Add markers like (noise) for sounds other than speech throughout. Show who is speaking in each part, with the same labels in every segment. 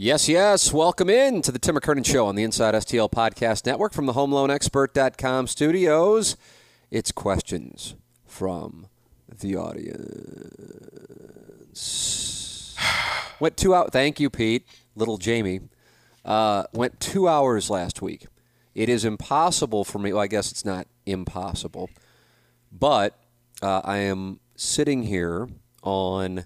Speaker 1: Yes, yes. Welcome in to the Tim McKernan Show on the Inside STL Podcast Network from the HomeLoanExpert.com studios. It's questions from the audience. (sighs) Went two out. Thank you, Pete. Little Jamie. Uh, went two hours last week. It is impossible for me. Well, I guess it's not impossible, but uh, I am sitting here on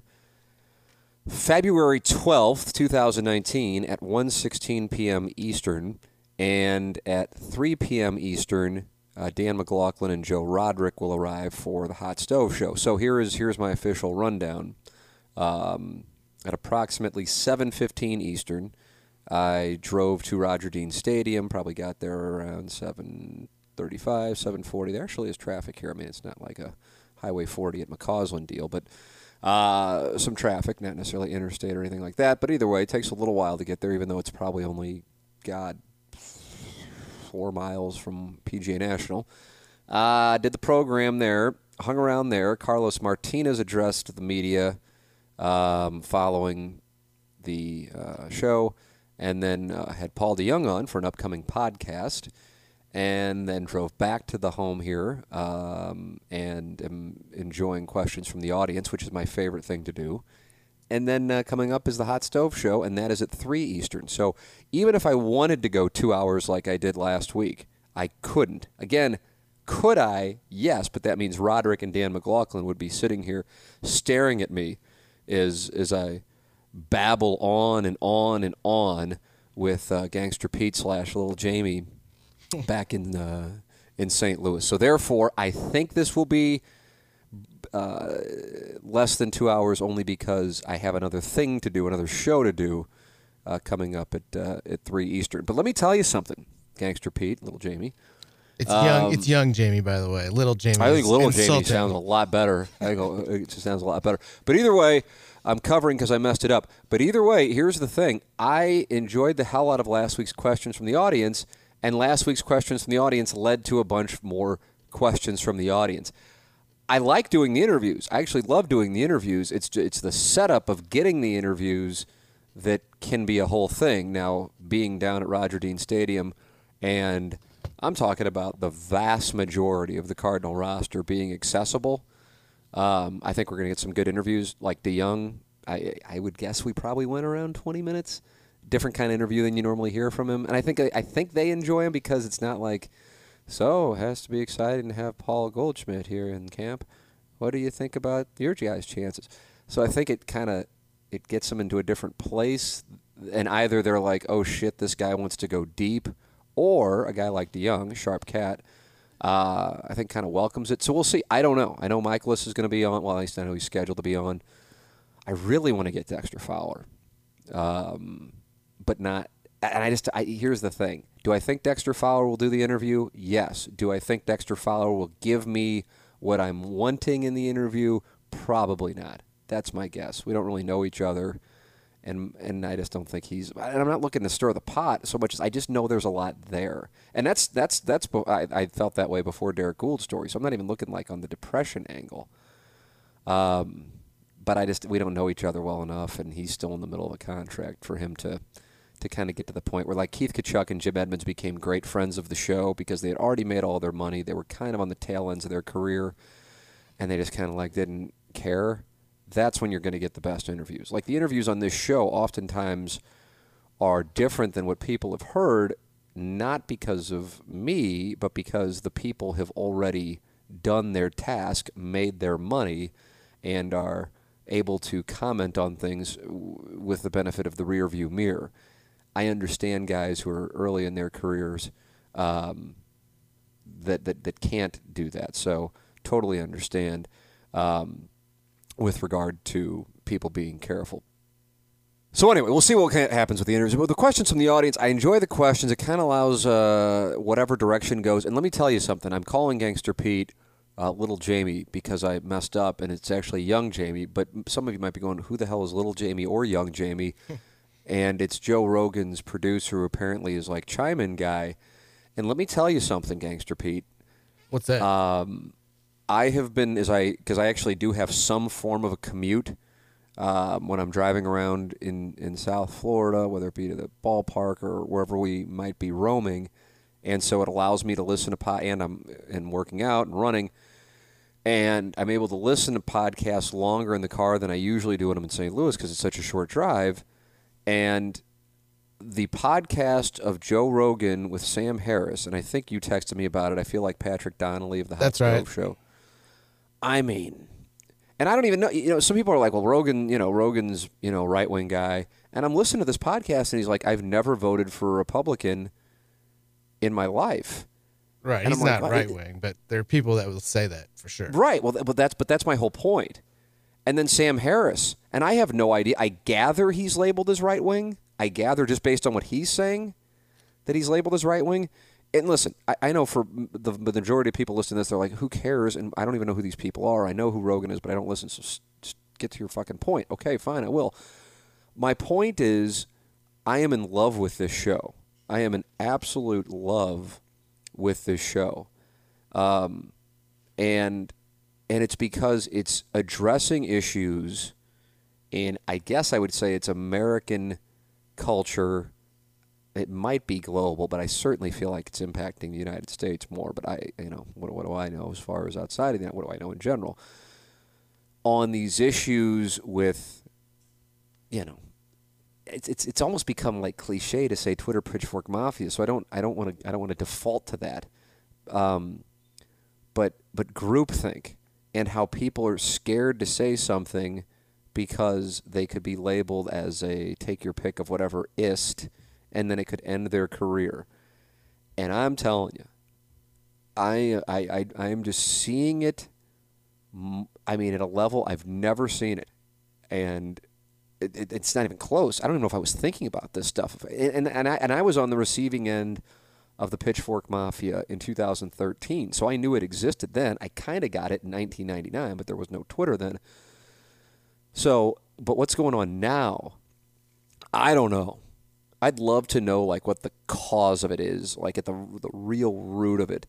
Speaker 1: February 12th, 2019 at 1:16 p.m. Eastern and at 3 p.m. Eastern uh, Dan McLaughlin and Joe Roderick will arrive for the Hot Stove Show. So here is here's my official rundown. Um, at approximately 7:15 Eastern, I drove to Roger Dean Stadium. Probably got there around 7:35, 7:40. There actually is traffic here. I mean, it's not like a Highway 40 at McCausland deal, but uh, some traffic, not necessarily interstate or anything like that. But either way, it takes a little while to get there, even though it's probably only, God, four miles from PGA National. Uh, did the program there, hung around there. Carlos Martinez addressed the media um, following the uh, show, and then uh, had Paul DeJong on for an upcoming podcast and then drove back to the home here um, and am enjoying questions from the audience, which is my favorite thing to do. And then uh, coming up is the Hot Stove Show, and that is at 3 Eastern. So even if I wanted to go two hours like I did last week, I couldn't. Again, could I? Yes, but that means Roderick and Dan McLaughlin would be sitting here staring at me as, as I babble on and on and on with uh, Gangster Pete slash Little Jamie back in uh, in St. Louis. So therefore, I think this will be uh, less than two hours, only because I have another thing to do, another show to do, uh, coming up at uh, at three Eastern. But let me tell you something, Gangster Pete, little Jamie.
Speaker 2: It's young. It's young Jamie, by the way. Little Jamie.
Speaker 1: Um, I think little Jamie
Speaker 2: insulting.
Speaker 1: sounds a lot better. I go, it just sounds a lot better. But either way, I'm covering because I messed it up. But either way, here's the thing: I enjoyed the hell out of last week's questions from the audience, and last week's questions from the audience led to a bunch more questions from the audience. I like doing the interviews. I actually love doing the interviews. It's it's the setup of getting the interviews that can be a whole thing. Now, being down at Roger Dean Stadium, and I'm talking about the vast majority of the Cardinal roster being accessible. Um, I think we're going to get some good interviews. Like DeJong, I I would guess we probably went around 20 minutes. Different kind of interview than you normally hear from him, and I think I think they enjoy him because it's not like, so it has to be exciting to have Paul Goldschmidt here in camp. What do you think about your guys' chances? So I think it kind of it gets them into a different place, and either they're like, oh shit, this guy wants to go deep, or a guy like DeJong, sharp cat, uh, I think kind of welcomes it. So we'll see. I don't know. I know Mikolas is going to be on. Well, at least I know he's scheduled to be on. I really want to get Dexter Fowler, um, but not. And I just I, here's the thing: Do I think Dexter Fowler will do the interview? Yes. Do I think Dexter Fowler will give me what I'm wanting in the interview? Probably not. That's my guess. We don't really know each other and and I just don't think he's. And I'm not looking to stir the pot so much as I just know there's a lot there, and that's that's that's. I, I felt that way before Derrick Goold's story, so I'm not even looking like on the depression angle. Um, but I just we don't know each other well enough, and he's still in the middle of a contract for him to to kind of get to the point where like Keith Tkachuk and Jim Edmonds became great friends of the show because they had already made all their money. They were kind of on the tail ends of their career, and they just kind of like didn't care. That's when you're going to get the best interviews. Like the interviews on this show, oftentimes are different than what people have heard, not because of me, but because the people have already done their task, made their money, and are able to comment on things with the benefit of the rear view mirror. I understand guys who are early in their careers um, that, that, that can't do that. So, totally understand um, with regard to people being careful. So anyway, we'll see what happens with the interviews. But the questions from the audience, I enjoy the questions. It kind of allows uh, whatever direction goes. And let me tell you something. I'm calling Gangster Pete uh, Little Jamie because I messed up, and it's actually Young Jamie. But some of you might be going, "Who the hell is Little Jamie or Young Jamie?" (laughs) and it's Joe Rogan's producer, who apparently is like chime in guy. And let me tell you something, Gangster Pete.
Speaker 2: What's that?
Speaker 1: Um, I have been as I because I actually do have some form of a commute um, when I'm driving around in, in South Florida, whether it be to the ballpark or wherever we might be roaming. And so it allows me to listen to pod, and I'm and working out and running, and I'm able to listen to podcasts longer in the car than I usually do when I'm in St. Louis because it's such a short drive. And the podcast of Joe Rogan with Sam Harris, and I think you texted me about it. I feel like Patrick Donnelly of the Hot
Speaker 2: That's
Speaker 1: Stove
Speaker 2: right.
Speaker 1: Show. I mean, and I don't even know. You know, some people are like, "Well, Rogan, you know, Rogan's you know right wing guy," and I'm listening to this podcast, and he's like, "I've never voted for a Republican in my life."
Speaker 2: right.
Speaker 1: and
Speaker 2: He's
Speaker 1: like,
Speaker 2: not right wing, but there are people that will say that for sure.
Speaker 1: Right. Well, but that's but that's my whole point. And then Sam Harris, and I have no idea. I gather he's labeled as right wing. I gather just based on what he's saying that he's labeled as right wing. And listen, I, I know for the, the majority of people listening to this, they're like, "Who cares?" And I don't even know who these people are. I know who Rogan is, but I don't listen. So just get to your fucking point. Okay, fine, I will. My point is, I am in love with this show. I am in absolute love with this show. Um, and and it's because it's addressing issues in I guess I would say it's American culture. It might be global, but I certainly feel like it's impacting the United States more. But I, you know, what, what do I know as far as outside of that? What do I know in general on these issues with, you know, it's it's it's almost become like cliche to say Twitter pitchfork mafia. So I don't I don't want to I don't want to default to that. Um, but but groupthink and how people are scared to say something because they could be labeled as a take your pick of whatever ist, and then it could end their career. And I'm telling you, I I I, I am just seeing it. I mean, at a level I've never seen it, and it, it, it's not even close. I don't even know if I was thinking about this stuff. And, and, and, I, and I was on the receiving end of the Pitchfork Mafia in 2013, so I knew it existed then. I kind of got it in 1999, but there was no Twitter then. So, but what's going on now? I don't know. I'd love to know like what the cause of it is, like at the the real root of it.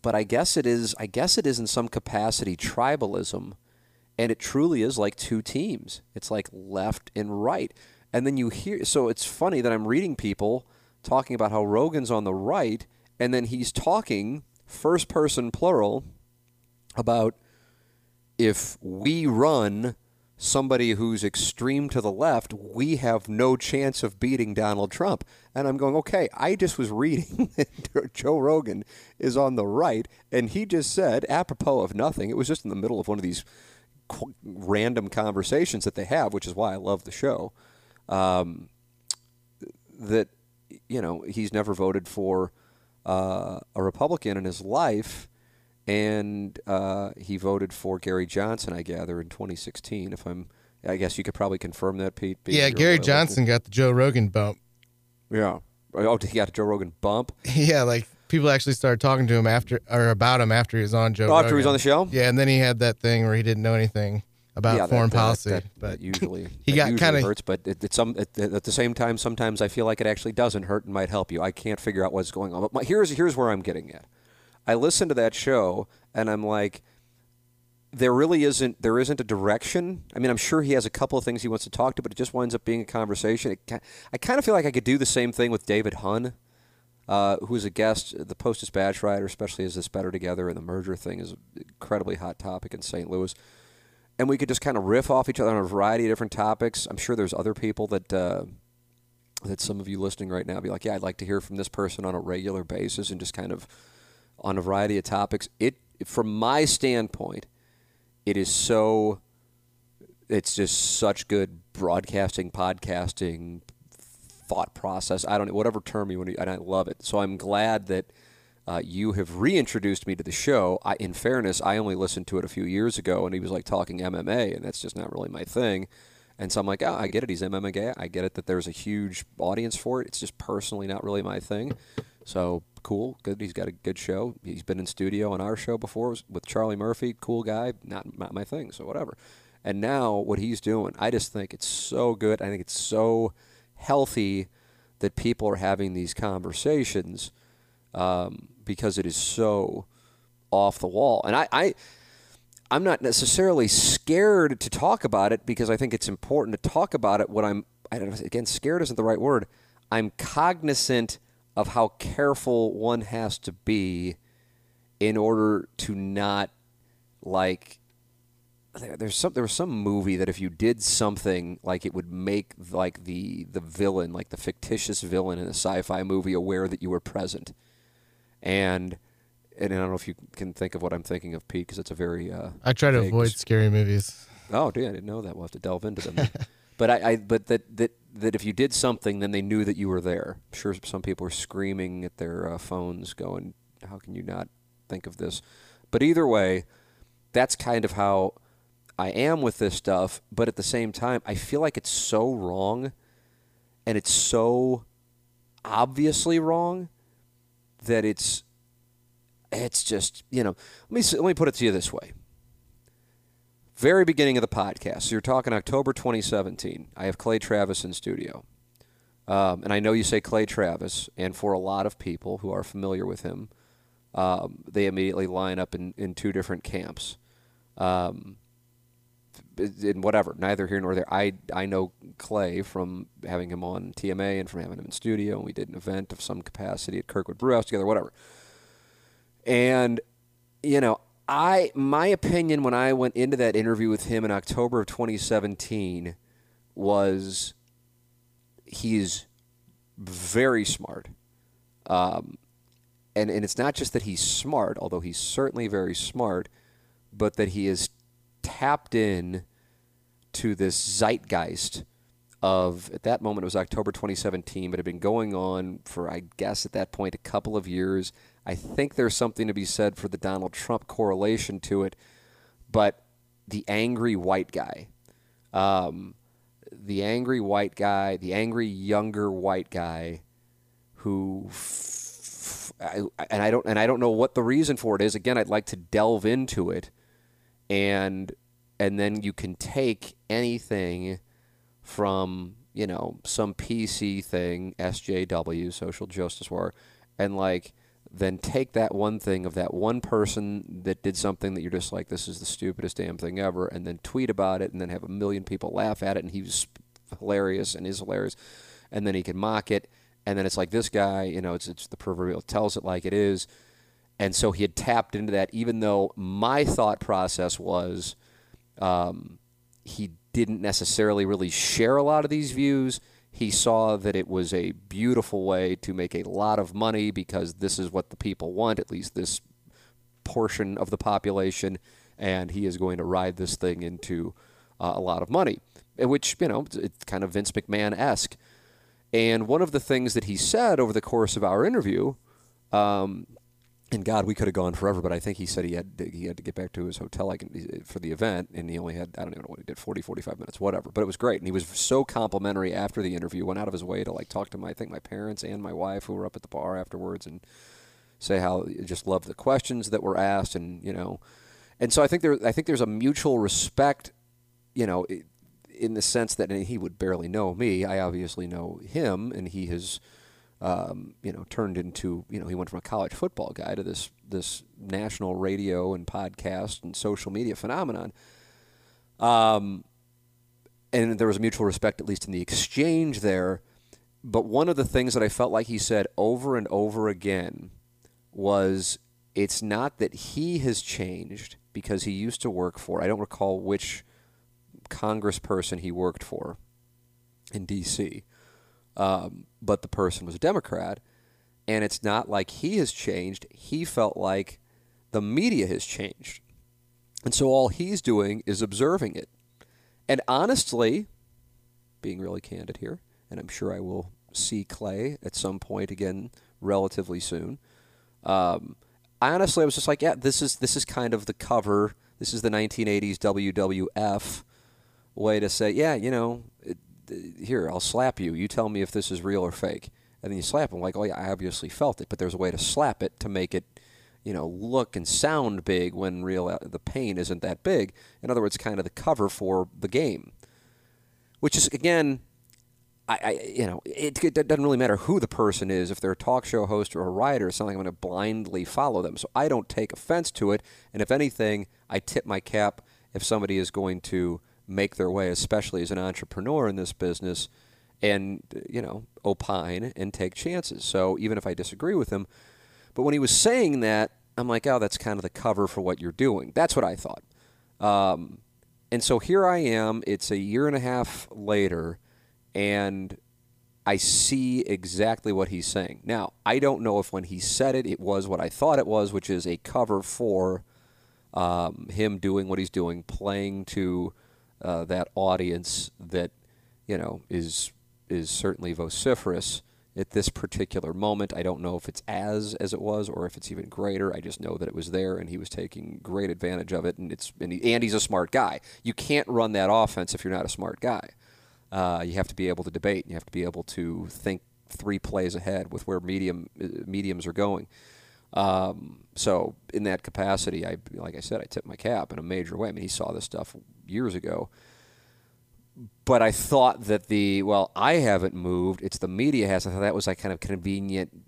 Speaker 1: But I guess it is. I guess it is in some capacity tribalism, and it truly is like two teams. It's like left and right, and then you hear. So it's funny that I'm reading people talking about how Rogan's on the right, and then he's talking first person plural about if we run somebody who's extreme to the left, we have no chance of beating Donald Trump. And I'm going, okay, I just was reading (laughs) that Joe Rogan is on the right, and he just said, apropos of nothing, it was just in the middle of one of these random conversations that they have, which is why I love the show, um, that, you know, he's never voted for uh, a Republican in his life and uh, he voted for Gary Johnson, I gather, in 2016. If I'm, I guess you could probably confirm that, Pete.
Speaker 2: Yeah, Gary
Speaker 1: local-
Speaker 2: Johnson got the Joe Rogan bump.
Speaker 1: Yeah. Oh, he got a Joe Rogan bump (laughs)
Speaker 2: Yeah, like people actually started talking to him after or about him after he was on Joe.
Speaker 1: Oh, after he was on the show?
Speaker 2: Yeah, and then he had that thing where he didn't know anything about
Speaker 1: yeah,
Speaker 2: foreign
Speaker 1: that,
Speaker 2: policy.
Speaker 1: That,
Speaker 2: but (laughs)
Speaker 1: that usually
Speaker 2: he got kinda-
Speaker 1: hurts, but it, it's some at, at the same time. Sometimes I feel like it actually doesn't hurt and might help you. I can't figure out what's going on. But my, here's here's where I'm getting at. I listened to that show and I'm like, there really isn't there isn't a direction. I mean, I'm sure he has a couple of things he wants to talk to, but it just winds up being a conversation. It, I kind of feel like I could do the same thing with David Hunn, uh, who's a guest, the Post Dispatch writer, especially as this better together and the merger thing is an incredibly hot topic in St. Louis. And we could just kind of riff off each other on a variety of different topics. I'm sure there's other people that uh, that some of you listening right now be like, yeah, I'd like to hear from this person on a regular basis and just kind of on a variety of topics. It, from my standpoint, it is so. It's just such good broadcasting, podcasting, thought process. I don't know whatever term you want to, and I love it. So I'm glad that uh, you have reintroduced me to the show. I, in fairness, I only listened to it a few years ago, and he was like talking MMA, and that's just not really my thing. And so I'm like, oh, I get it. He's MMA guy. I get it that there's a huge audience for it. It's just personally not really my thing. So cool, good. He's got a good show. He's been in studio on our show before with Charlie Murphy. Cool guy. Not not my thing. So whatever. And now what he's doing, I just think it's so good. I think it's so healthy that people are having these conversations um, because it is so off the wall. And I, I I'm not necessarily scared to talk about it because I think it's important to talk about it. What I'm, I don't know, again, scared isn't the right word. I'm cognizant of how careful one has to be in order to not like there's some there was some movie that if you did something like it would make like the the villain like the fictitious villain in a sci-fi movie aware that you were present and and I don't know if you can think of what I'm thinking of, Pete, because it's a very. Uh,
Speaker 2: I try to avoid scary movies.
Speaker 1: Oh, dude, I didn't know that. We'll have to delve into them. (laughs) but I, I, but that that that if you did something, then they knew that you were there. I'm sure some people were screaming at their uh, phones, going, "How can you not think of this?" But either way, that's kind of how I am with this stuff. But at the same time, I feel like it's so wrong, and it's so obviously wrong that it's it's just you know let me let me put it to you this way very beginning of the podcast. So you're talking october 2017 i have clay travis in studio. Um, and i know you say clay travis and for a lot of people who are familiar with him um, they immediately line up in, in two different camps. Um, in whatever neither here nor there. I, I know clay from having him on tma and from having him in studio and we did an event of some capacity at kirkwood brewhouse together whatever. And, you know, I my opinion when I went into that interview with him in October of 2017 was he's very smart. Um, and, and it's not just that he's smart, although he's certainly very smart, but that he is tapped in to this zeitgeist of at that moment it was October 2017, but had been going on for I guess at that point a couple of years. I think there's something to be said for the Donald Trump correlation to it, but the angry white guy, um, the angry white guy, the angry younger white guy, who, and I don't and I don't know what the reason for it is. Again, I'd like to delve into it, and and then you can take anything from you know some PC thing, SJW, social justice war, and like then take that one thing of that one person that did something that you're just like, this is the stupidest damn thing ever, and then tweet about it, and then have a million people laugh at it, and he was hilarious and is hilarious, and then he can mock it, and then it's like this guy, you know, it's it's the proverbial tells it like it is, and so he had tapped into that, even though my thought process was, um, he didn't necessarily really share a lot of these views he saw that it was a beautiful way to make a lot of money because this is what the people want, at least this portion of the population, and he is going to ride this thing into uh, a lot of money, which, you know, it's kind of Vince McMahon esque. And one of the things that he said over the course of our interview um, and God, we could have gone forever, but I think he said he had to, he had to get back to his hotel like eh, for the event, and he only had I don't even know what he did 40, 45 minutes, whatever. But it was great, and he was so complimentary after the interview. Went out of his way to like talk to my I think my parents and my wife who were up at the bar afterwards, and say how he just loved the questions that were asked, and you know, and so I think there I think there's a mutual respect, you know, in the sense that he would barely know me. I obviously know him, and he has um, you know, turned into, you know, he went from a college football guy to this this national radio and podcast and social media phenomenon. Um, and there was a mutual respect, at least in the exchange there. But one of the things that I felt like he said over and over again was it's not that he has changed because he used to work for, I don't recall which congressperson he worked for in D.C um, but the person was a Democrat. And it's not like he has changed. He felt like the media has changed. And so all he's doing is observing it. And honestly, being really candid here, and I'm sure I will see Clay at some point again relatively soon. Um, honestly, I was just like, yeah, this is this is kind of the cover. This is the 1980s WWF way to say, yeah, you know, it, here I'll slap you. You tell me if this is real or fake, and then you slap them like, oh yeah, I obviously felt it. But there's a way to slap it to make it, you know, look and sound big when real uh, the pain isn't that big. In other words, kind of the cover for the game, which is again. I, I, you know, it, it, doesn't really matter who the person is. If they're a talk show host or a writer, it's like I'm going to blindly follow them. So I don't take offense to it. And if anything, I tip my cap if somebody is going to make their way, especially as an entrepreneur in this business, and you know opine and take chances. So even if I disagree with him, but when he was saying that, I'm like, oh, that's kind of the cover for what you're doing. That's what I thought. Um, and so here I am. It's a year and a half later, and I see exactly what he's saying. Now, I don't know if when he said it, it was what I thought it was, which is a cover for um, him doing what he's doing, playing to uh, that audience that you know is is certainly vociferous at this particular moment. I don't know if it's as as it was or if it's even greater. I just know that it was there and he was taking great advantage of it. And it's and, he, and he's a smart guy. You can't run that offense if you're not a smart guy. Uh, you have to be able to debate. You have to be able to think three plays ahead with where medium uh, mediums are going. Um, so in that capacity, I like I said, I tipped my cap in a major way. I mean, he saw this stuff years ago. But I thought that the well, I haven't moved. It's the media has. I thought that was like kind of convenient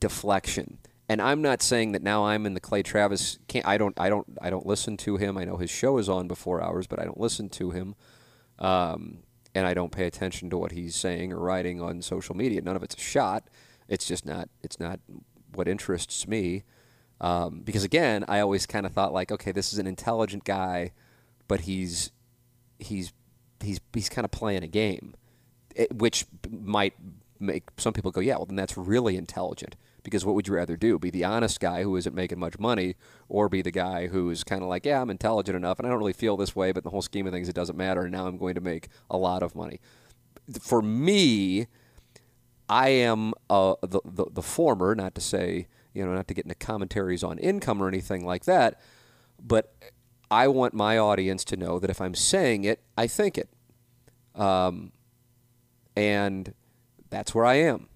Speaker 1: deflection. And I'm not saying that now I'm in the Clay Travis. Can't, I don't. I don't. I don't listen to him. I know his show is on before hours, but I don't listen to him. Um, and I don't pay attention to what he's saying or writing on social media. None of it's a shot. It's just not. It's not what interests me. Um, because again, I always kind of thought like, okay, this is an intelligent guy, but he's he's he's he's kind of playing a game, it, which might make some people go, yeah, well then that's really intelligent. Because what would you rather do? Be the honest guy who isn't making much money, or be the guy who's kind of like, yeah, I'm intelligent enough, and I don't really feel this way, but in the whole scheme of things, it doesn't matter, and now I'm going to make a lot of money. For me, I am uh, the, the, the former, not to say, you know, not to get into commentaries on income or anything like that, but I want my audience to know that if I'm saying it, I think it. Um, and that's where I am.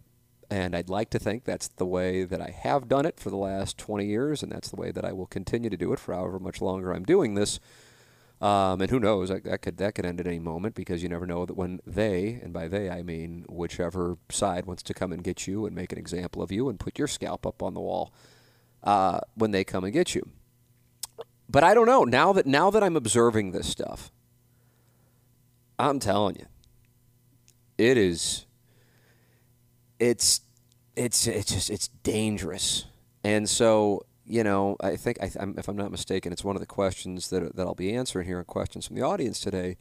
Speaker 1: And I'd like to think that's the way that I have done it for the last 20 years, and that's the way that I will continue to do it for however much longer I'm doing this. Um, and who knows? That, that, could that could end at any moment because you never know that when they, and by they I mean whichever side wants to come and get you and make an example of you and put your scalp up on the wall, uh, when they come and get you. But I don't know now that now that I'm observing this stuff. I'm telling you, it is. It's it's it's just it's dangerous, and so you know, I think, I, if I'm not mistaken, it's one of the questions that, that I'll be answering here, in questions from the audience today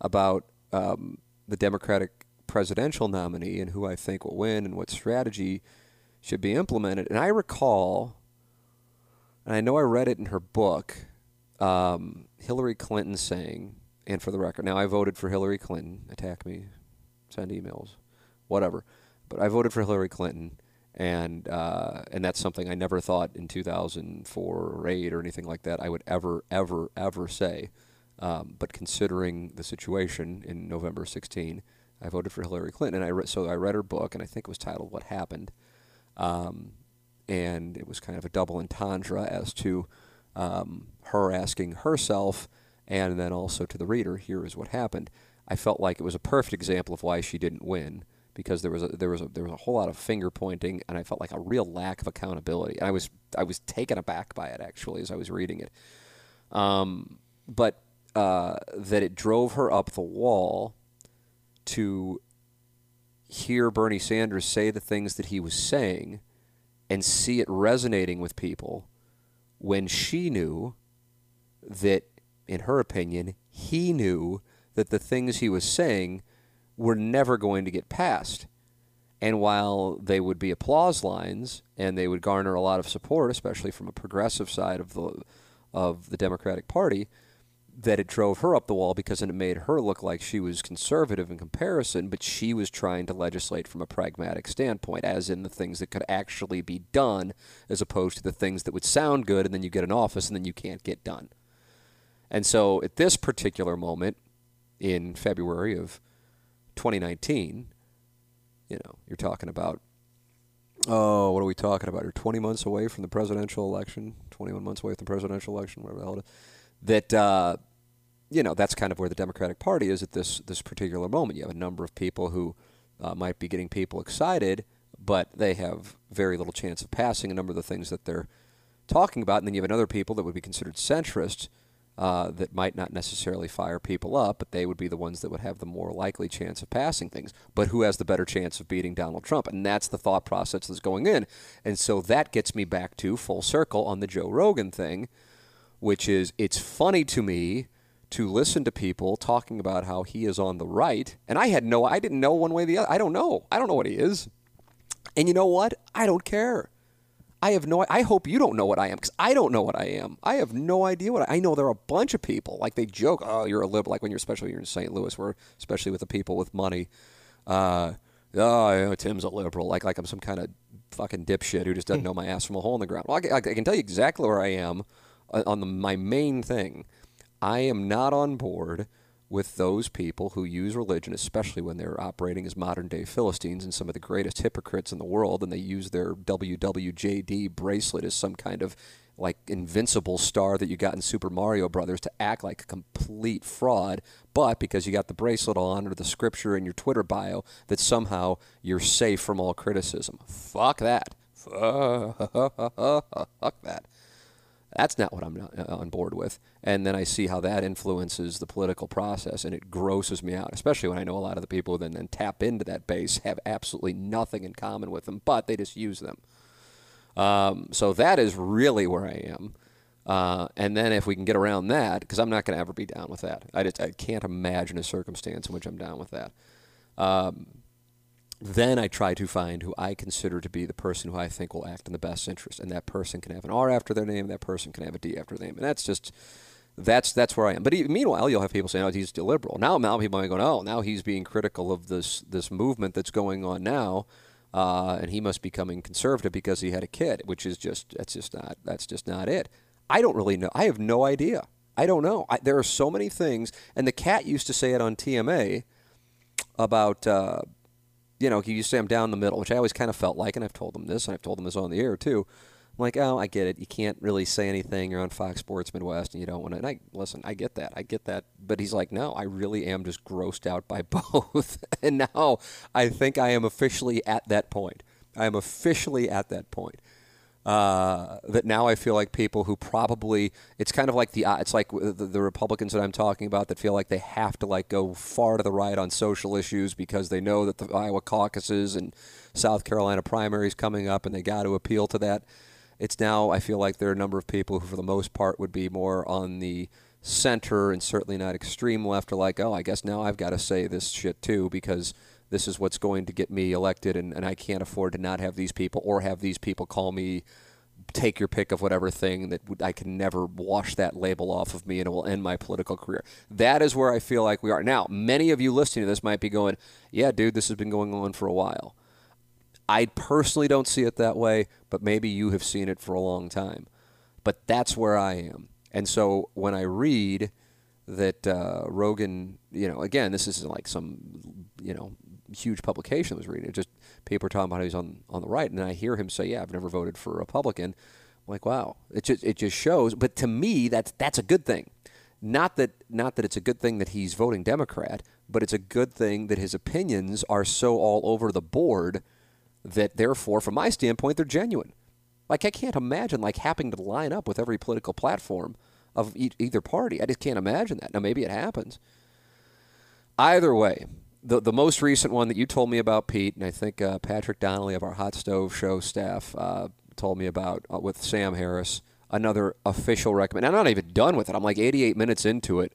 Speaker 1: about um, the Democratic presidential nominee and who I think will win and what strategy should be implemented. And I recall, and I know I read it in her book, um, Hillary Clinton saying, and for the record, now I voted for Hillary Clinton. Attack me, send emails, whatever. But I voted for Hillary Clinton and uh, and that's something I never thought in 2004 or eight or anything like that I would ever ever ever say. Um, but considering the situation in November 16, I voted for Hillary Clinton, and I re- so I read her book, and I think it was titled "What Happened," um, and it was kind of a double entendre as to um, her asking herself, and then also to the reader, "Here is what happened." I felt like it was a perfect example of why she didn't win because there was a, there was a, there was a whole lot of finger pointing, and I felt like a real lack of accountability. I was I was taken aback by it actually as I was reading it, um, but uh, that it drove her up the wall to hear Bernie Sanders say the things that he was saying and see it resonating with people when she knew that, in her opinion, he knew that the things he was saying were never going to get passed. And while they would be applause lines and they would garner a lot of support, especially from a progressive side of the of the Democratic Party, that it drove her up the wall because it made her look like she was conservative in comparison, but she was trying to legislate from a pragmatic standpoint, as in the things that could actually be done, as opposed to the things that would sound good and then you get an office and then you can't get done. And so at this particular moment, in February of 2019, you know, you're talking about, oh, what are we talking about? You're 20 months away from the presidential election, 21 months away from the presidential election, whatever the hell it is. That, uh, you know, that's kind of where the Democratic Party is at this, this particular moment. You have a number of people who uh, might be getting people excited, but they have very little chance of passing a number of the things that they're talking about. And then you have another people that would be considered centrist uh, that might not necessarily fire people up, but they would be the ones that would have the more likely chance of passing things. But who has the better chance of beating Donald Trump? And that's the thought process that's going in. And so that gets me back to full circle on the Joe Rogan thing, which is it's funny to me to listen to people talking about how he is on the right. And I had no, I didn't know one way or the other. I don't know. I don't know what he is. And you know what? I don't care. I have no. I hope you don't know what I am because I don't know what I am. I have no idea what I, I, know. There are a bunch of people like they joke, "Oh, you're a liberal." Like when you're especially you're in St. Louis, where especially with the people with money, uh, oh, you know, Tim's a liberal. Like like I'm some kind of fucking dipshit who just doesn't know my ass from a hole in the ground. Well, I, I can tell you exactly where I am on the, my main thing. I am not on board with those people who use religion, especially when they're operating as modern day Philistines and some of the greatest hypocrites in the world, and they use their WWJD bracelet as some kind of like invincible star that you got in Super Mario Brothers to act like a complete fraud, but because you got the bracelet on or the scripture in your Twitter bio, that somehow you're safe from all criticism. Fuck that. Fuck (laughs) that. That's not what I'm uh, on board with. And then I see how that influences the political process, and it grosses me out, especially when I know a lot of the people who then, then tap into that base have absolutely nothing in common with them, but they just use them. Um, so that is really where I am. Uh, and then if we can get around that, because I'm not going to ever be down with that. I, just, I can't imagine a circumstance in which I'm down with that. Um, then I try to find who I consider to be the person who I think will act in the best interest, and that person can have an R after their name, that person can have a D after their name, and that's just that's that's where I am. But meanwhile, you'll have people saying, "Oh, he's liberal." Now, now people might go, "Oh, now he's being critical of this this movement that's going on now." Uh, and he must be becoming conservative because he had a kid, which is just that's just not that's just not it. I don't really know. I have no idea. I don't know. I, there are so many things, and the cat used to say it on TMA about uh, you know, you say I'm down the middle, which I always kind of felt like, and I've told them this, and I've told them this on the air too. I'm like, oh, I get it. You can't really say anything. You're on Fox Sports Midwest, and you don't want to. And I listen. I get that. I get that. But he's like, no, I really am just grossed out by (laughs) both. and now I think I am officially at that point. I am officially at that point uh, that now I feel like people who probably it's kind of like the uh, it's like the, the, Republicans that I'm talking about that feel like they have to like go far to the right on social issues because they know that the Iowa caucuses and South Carolina primaries coming up and they got to appeal to that. It's now I feel like there are a number of people who for the most part would be more on the center and certainly not extreme left are like, oh, I guess now I've got to say this shit too because this is what's going to get me elected, and, and I can't afford to not have these people or have these people call me take your pick of whatever thing that I can never wash that label off of me and it will end my political career. That is where I feel like we are. Now, many of you listening to this might be going, yeah, dude, this has been going on for a while. I personally don't see it that way, but maybe you have seen it for a long time. But that's where I am. And so when I read that uh, Rogan, you know, again, this isn't like some, you know, huge publication I was reading. It just people talking about he's on on the right, and I hear him say, "Yeah, I've never voted for a Republican." I'm like, wow, it just it just shows. But to me, that's that's a good thing. Not that not that it's a good thing that he's voting Democrat, but it's a good thing that his opinions are so all over the board that therefore, from my standpoint, they're genuine. Like I can't imagine like having to line up with every political platform of e- either party. I just can't imagine that. Now maybe it happens. Either way, the the most recent one that you told me about, Pete, and I think uh, Patrick Donnelly of our Hot Stove Show staff uh, told me about uh, with Sam Harris. Another official recommend. I'm not even done with it. I'm like 88 minutes into it,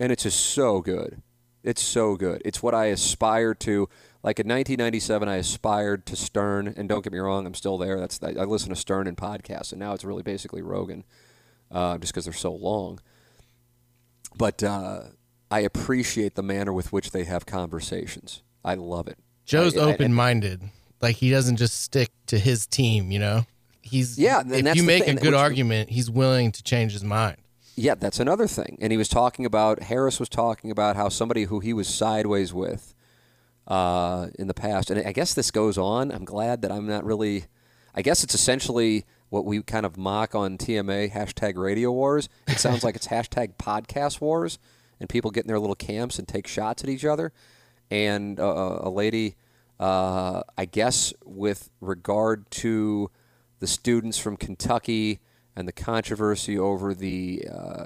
Speaker 1: and it's just so good. It's so good. It's what I aspire to. Like in 1997, I aspired to Stern, and don't get me wrong, I'm still there. That's I listen to Stern and podcasts, and now it's really basically Rogan, uh, just because they're so long. But uh, I appreciate the manner with which they have conversations. I love it.
Speaker 2: Joe's open minded. Like he doesn't just stick to his team, you know? He's
Speaker 1: yeah.
Speaker 2: if you make a good argument, he's willing to change his mind.
Speaker 1: yeah, that's another thing. And he was talking about Harris was talking about how somebody who he was sideways with uh, in the past, and I guess this goes on. I'm glad that I'm not really. I guess it's essentially what we kind of mock on TMA hashtag Radio Wars. It sounds like it's (laughs) hashtag Podcast Wars, and people get in their little camps and take shots at each other. And uh, a lady, uh, I guess, with regard to the students from Kentucky and the controversy over the uh,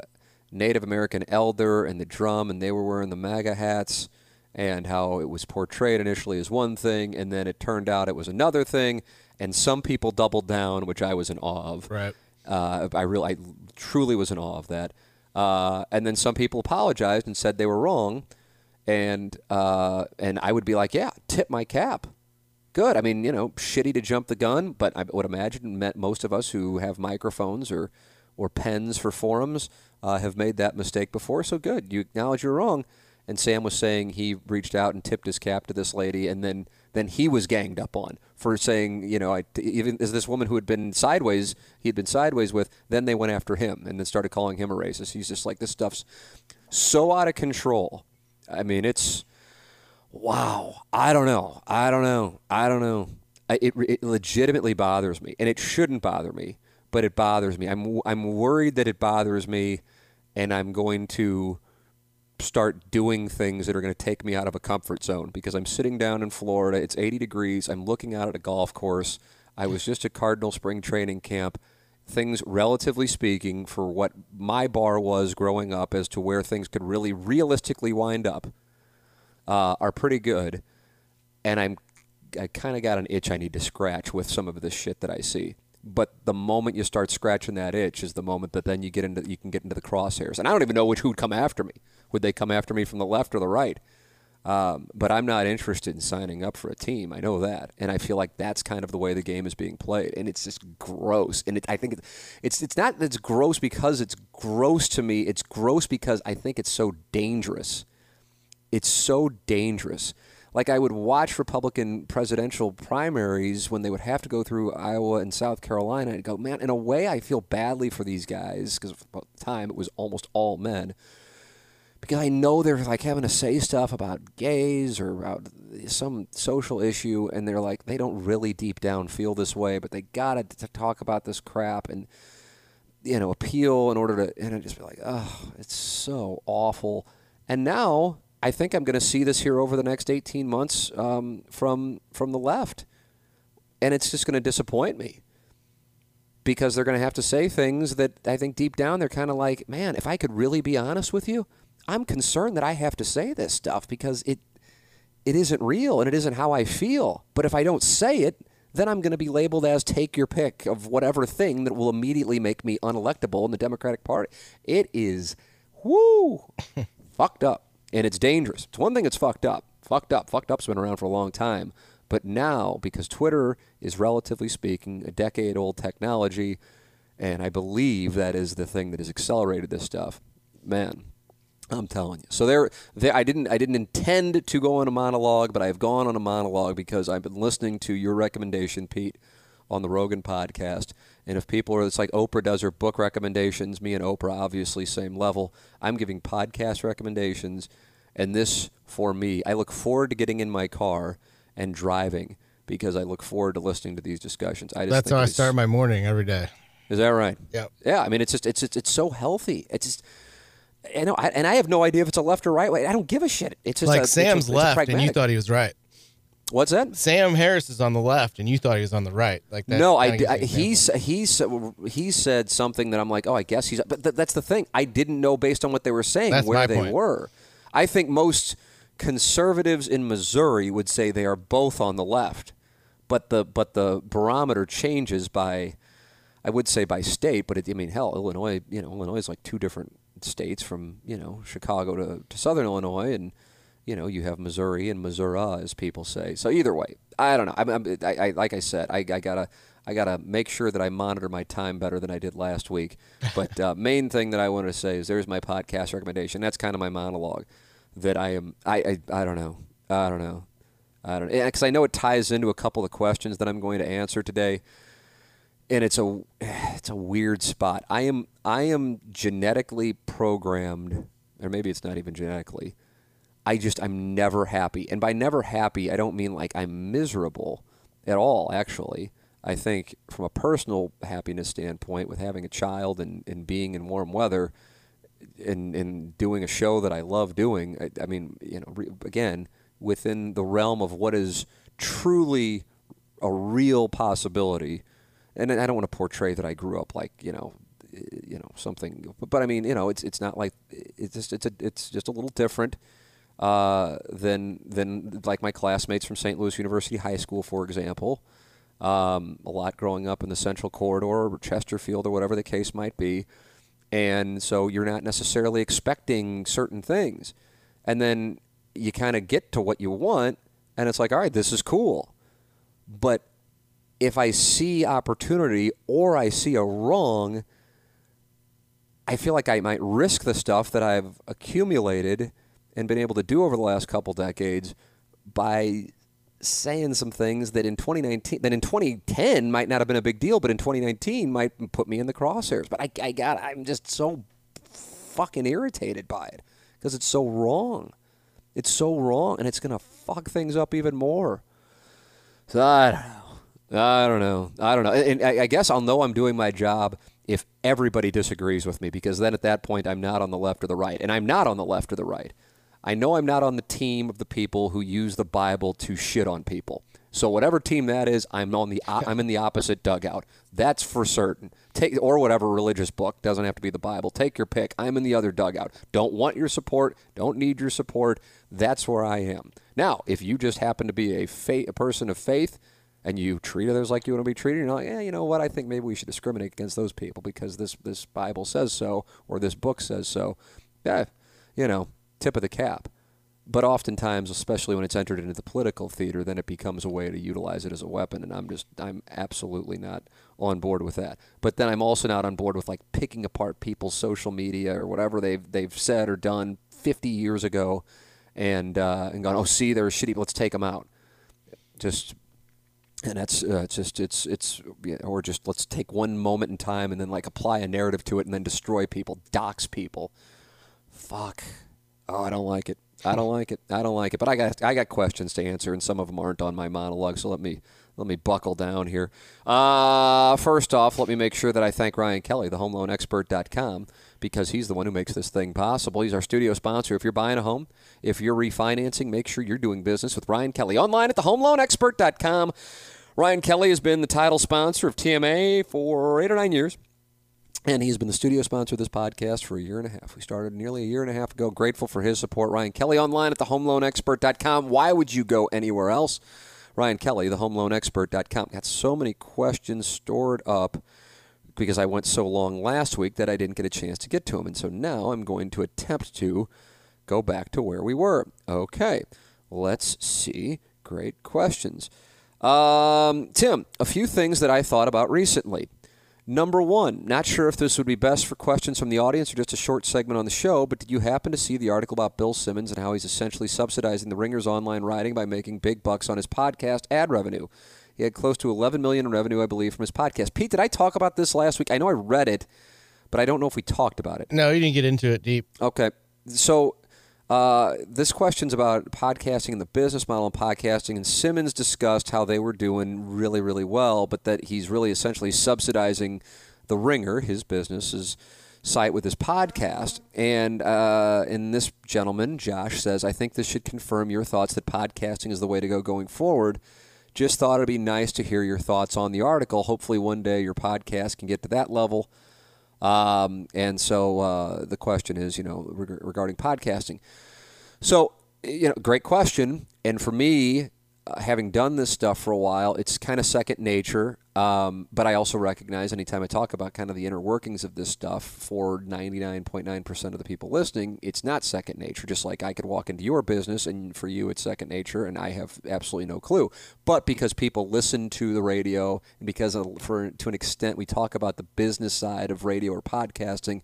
Speaker 1: Native American elder and the drum, and they were wearing the MAGA hats, and how it was portrayed initially as one thing, and then it turned out it was another thing, and some people doubled down, which I was in awe of.
Speaker 2: Right.
Speaker 1: Uh, I really, I truly was in awe of that. Uh, and then some people apologized and said they were wrong, and uh, and I would be like, yeah, tip my cap good. I mean, you know, shitty to jump the gun, but I would imagine most of us who have microphones or or pens for forums uh, have made that mistake before. So good, you acknowledge you're wrong. And Sam was saying he reached out and tipped his cap to this lady, and then then he was ganged up on for saying, you know, I, even as this woman who had been sideways, he had been sideways with. Then they went after him and then started calling him a racist. He's just like this stuff's so out of control. I mean, it's wow, I don't know. I don't know. I don't know. It, it legitimately bothers me, and it shouldn't bother me, but it bothers me. I'm I'm worried that it bothers me, and I'm going to start doing things that are going to take me out of a comfort zone because I'm sitting down in Florida. It's 80 degrees. I'm looking out at a golf course. I was just at Cardinal Spring Training Camp. Things, relatively speaking, for what my bar was growing up as to where things could really realistically wind up uh, are pretty good, and I'm I kind of got an itch I need to scratch with some of this shit that I see. But the moment you start scratching that itch is the moment that then you get into you can get into the crosshairs. And I don't even know which who'd come after me. Would they come after me from the left or the right? Um, but I'm not interested in signing up for a team. I know that, and I feel like that's kind of the way the game is being played, and it's just gross. And it, I think it's it's not that it's gross because it's gross to me. It's gross because I think it's so dangerous it's so dangerous. Like I would watch Republican presidential primaries when they would have to go through Iowa and South Carolina and go, man, in a way I feel badly for these guys because at the time it was almost all men. Because I know they're like having to say stuff about gays or about some social issue, and they're like they don't really deep down feel this way, but they gotta to talk about this crap and you know appeal in order to, and I just be like, oh, it's so awful. And now I think I'm going to see this here over the next 18 months um, from from the left, and it's just going to disappoint me because they're going to have to say things that I think deep down they're kind of like, man, if I could really be honest with you, I'm concerned that I have to say this stuff because it it isn't real and it isn't how I feel. But if I don't say it, then I'm going to be labeled as take your pick of whatever thing that will immediately make me unelectable in the Democratic Party. It is whoo (laughs) fucked up and it's dangerous. It's one thing it's fucked up. Fucked up. Fucked up's been around for a long time. But now, because Twitter is relatively speaking a decade old technology, and I believe that is the thing that has accelerated this stuff, man, I'm telling you. So there, there, I didn't, I didn't intend to go on a monologue, but I have gone on a monologue because I've been listening to your recommendation, Pete, on the Rogan podcast. And if people are, it's like Oprah does her book recommendations. Me and Oprah, obviously, same level. I'm giving podcast recommendations. And this, for me, I look forward to getting in my car and driving because I look forward to listening to these discussions. I just
Speaker 2: That's how I start my morning every day.
Speaker 1: Is that right?
Speaker 2: Yeah.
Speaker 1: Yeah. I mean, it's just it's it's, it's so healthy. It's just. I know, I, and I have no idea if it's a left or right way. I don't give a shit. It's just
Speaker 2: like
Speaker 1: a,
Speaker 2: Sam's
Speaker 1: a,
Speaker 2: left, and you thought he was right.
Speaker 1: What's that?
Speaker 2: Sam Harris is on the left, and you thought he was on the right. Like that.
Speaker 1: No, I, I he's he's he said something that I'm like, oh, I guess he's. But th- that's the thing. I didn't know based on what they were saying
Speaker 2: That's
Speaker 1: where they
Speaker 2: point.
Speaker 1: were. I think most conservatives in Missouri would say they are both on the left, but the but the barometer changes by, I would say by state, but it, I mean hell, Illinois, you know, Illinois is like two different states from you know Chicago to, to Southern Illinois, and you know you have Missouri and Missouri as people say. So either way, I don't know. I'm, I'm, I, I like I said, I, I gotta. I gotta make sure that I monitor my time better than I did last week. But (laughs) uh, main thing that I wanted to say is there's my podcast recommendation. That's kind of my monologue that I am. I, I, I don't know. I don't know. I don't because I know it ties into a couple of questions that I'm going to answer today. and it's a (sighs) it's a weird spot. I am I am genetically programmed, or maybe it's not even genetically. I just I'm never happy, and by never happy, I don't mean like I'm miserable at all. Actually, I think from a personal happiness standpoint, with having a child and, and being in warm weather, and and doing a show that I love doing. I, I mean, you know, re, again within the realm of what is truly a real possibility. And I don't want to portray that I grew up like you know, you know something, but I mean you know it's it's not like it's just it's a, it's just a little different uh, than than like my classmates from St. Louis University High School, for example. Um, a lot growing up in the Central Corridor or Chesterfield or whatever the case might be, and so you're not necessarily expecting certain things, and then you kind of get to what you want, and it's like, all right, this is cool, but if I see opportunity or I see a wrong, I feel like I might risk the stuff that I've accumulated and been able to do over the last couple decades by saying some things that in 2019 that in 2010 might not have been a big deal but in 2019 might put me in the crosshairs. But I, I got i'm just so fucking irritated by it because it's so wrong. It's so wrong and it's to fuck things up even more. So i don't know. I don't know. I don't know. And I, I guess i'll know i'm doing my job if everybody disagrees with me because then at that point i'm not on the left or the right and i'm not on the left or the right I know I'm not on the team of the people who use the Bible to shit on people. So whatever team that is, I'm on the I'm in the opposite dugout. That's for certain. Take or whatever religious book doesn't have to be the Bible. Take your pick. I'm in the other dugout. Don't want your support. Don't need your support. That's where I am. Now, if you just happen to be a faith, a person of faith, and you treat others like you want to be treated, you're like, yeah, you know what? I think maybe we should discriminate against those people because this this Bible says so or this book says so. Yeah, you know, tip of the cap. But oftentimes, especially when it's entered into the political theater, then it becomes a way to utilize it as a weapon. And I'm just, I'm absolutely not on board with that. But then I'm also not on board with like picking apart people's social media or whatever they've they've said or done 50 years ago, and uh, and gone, oh, see, they're shitty. Let's take them out. Just and that's uh, it's just it's it's or just let's take one moment in time and then like apply a narrative to it and then destroy people, dox people. Fuck. Oh, I don't like it. I don't like it. I don't like it. But I got I got questions to answer, and some of them aren't on my monologue. So let me let me buckle down here. Uh, first off, let me make sure that I thank Ryan Kelly, the HomeLoanExpert.com, because he's the one who makes this thing possible. He's our studio sponsor. If you're buying a home, if you're refinancing, make sure you're doing business with Ryan Kelly online at the HomeLoanExpert.com. Ryan Kelly has been the title sponsor of TMA for eight or nine years. And he's been the studio sponsor of this podcast for a year and a half. We started nearly a year and a half ago. Grateful for his support. Ryan Kelly online at thehomeloanexpert.com. Why would you go anywhere else? Ryan Kelly, thehomeloanexpert.com. Got so many questions stored up because I went so long last week that I didn't get a chance to get to them. And so now I'm going to attempt to go back to where we were. Okay, let's see. Great questions. Um, Tim, a few things that I thought about recently. Number one, not sure if this would be best for questions from the audience or just a short segment on the show, but did you happen to see the article about Bill Simmons and how he's essentially subsidizing the Ringer's online writing by making big bucks on his podcast ad revenue? He had close to 11 million in revenue, I believe, from his podcast. Pete, did I talk about this last week? I know I read it, but I don't know if we talked about it.
Speaker 2: No, you didn't get into it deep.
Speaker 1: Okay. So uh, this question's about podcasting and the business model of podcasting. And Simmons discussed how they were doing really, really well, but that he's really essentially subsidizing the Ringer, his business's site, with his podcast. And uh, and this gentleman, Josh, says, I think this should confirm your thoughts that podcasting is the way to go going forward. Just thought it'd be nice to hear your thoughts on the article. Hopefully, one day your podcast can get to that level. Um, and so uh, the question is, you know, reg- regarding podcasting. So, you know, great question. And for me, having done this stuff for a while, it's kind of second nature. Um, but I also recognize anytime I talk about kind of the inner workings of this stuff for 99.9% of the people listening, it's not second nature. Just like I could walk into your business and for you it's second nature and I have absolutely no clue. But because people listen to the radio and because of, for to an extent we talk about the business side of radio or podcasting,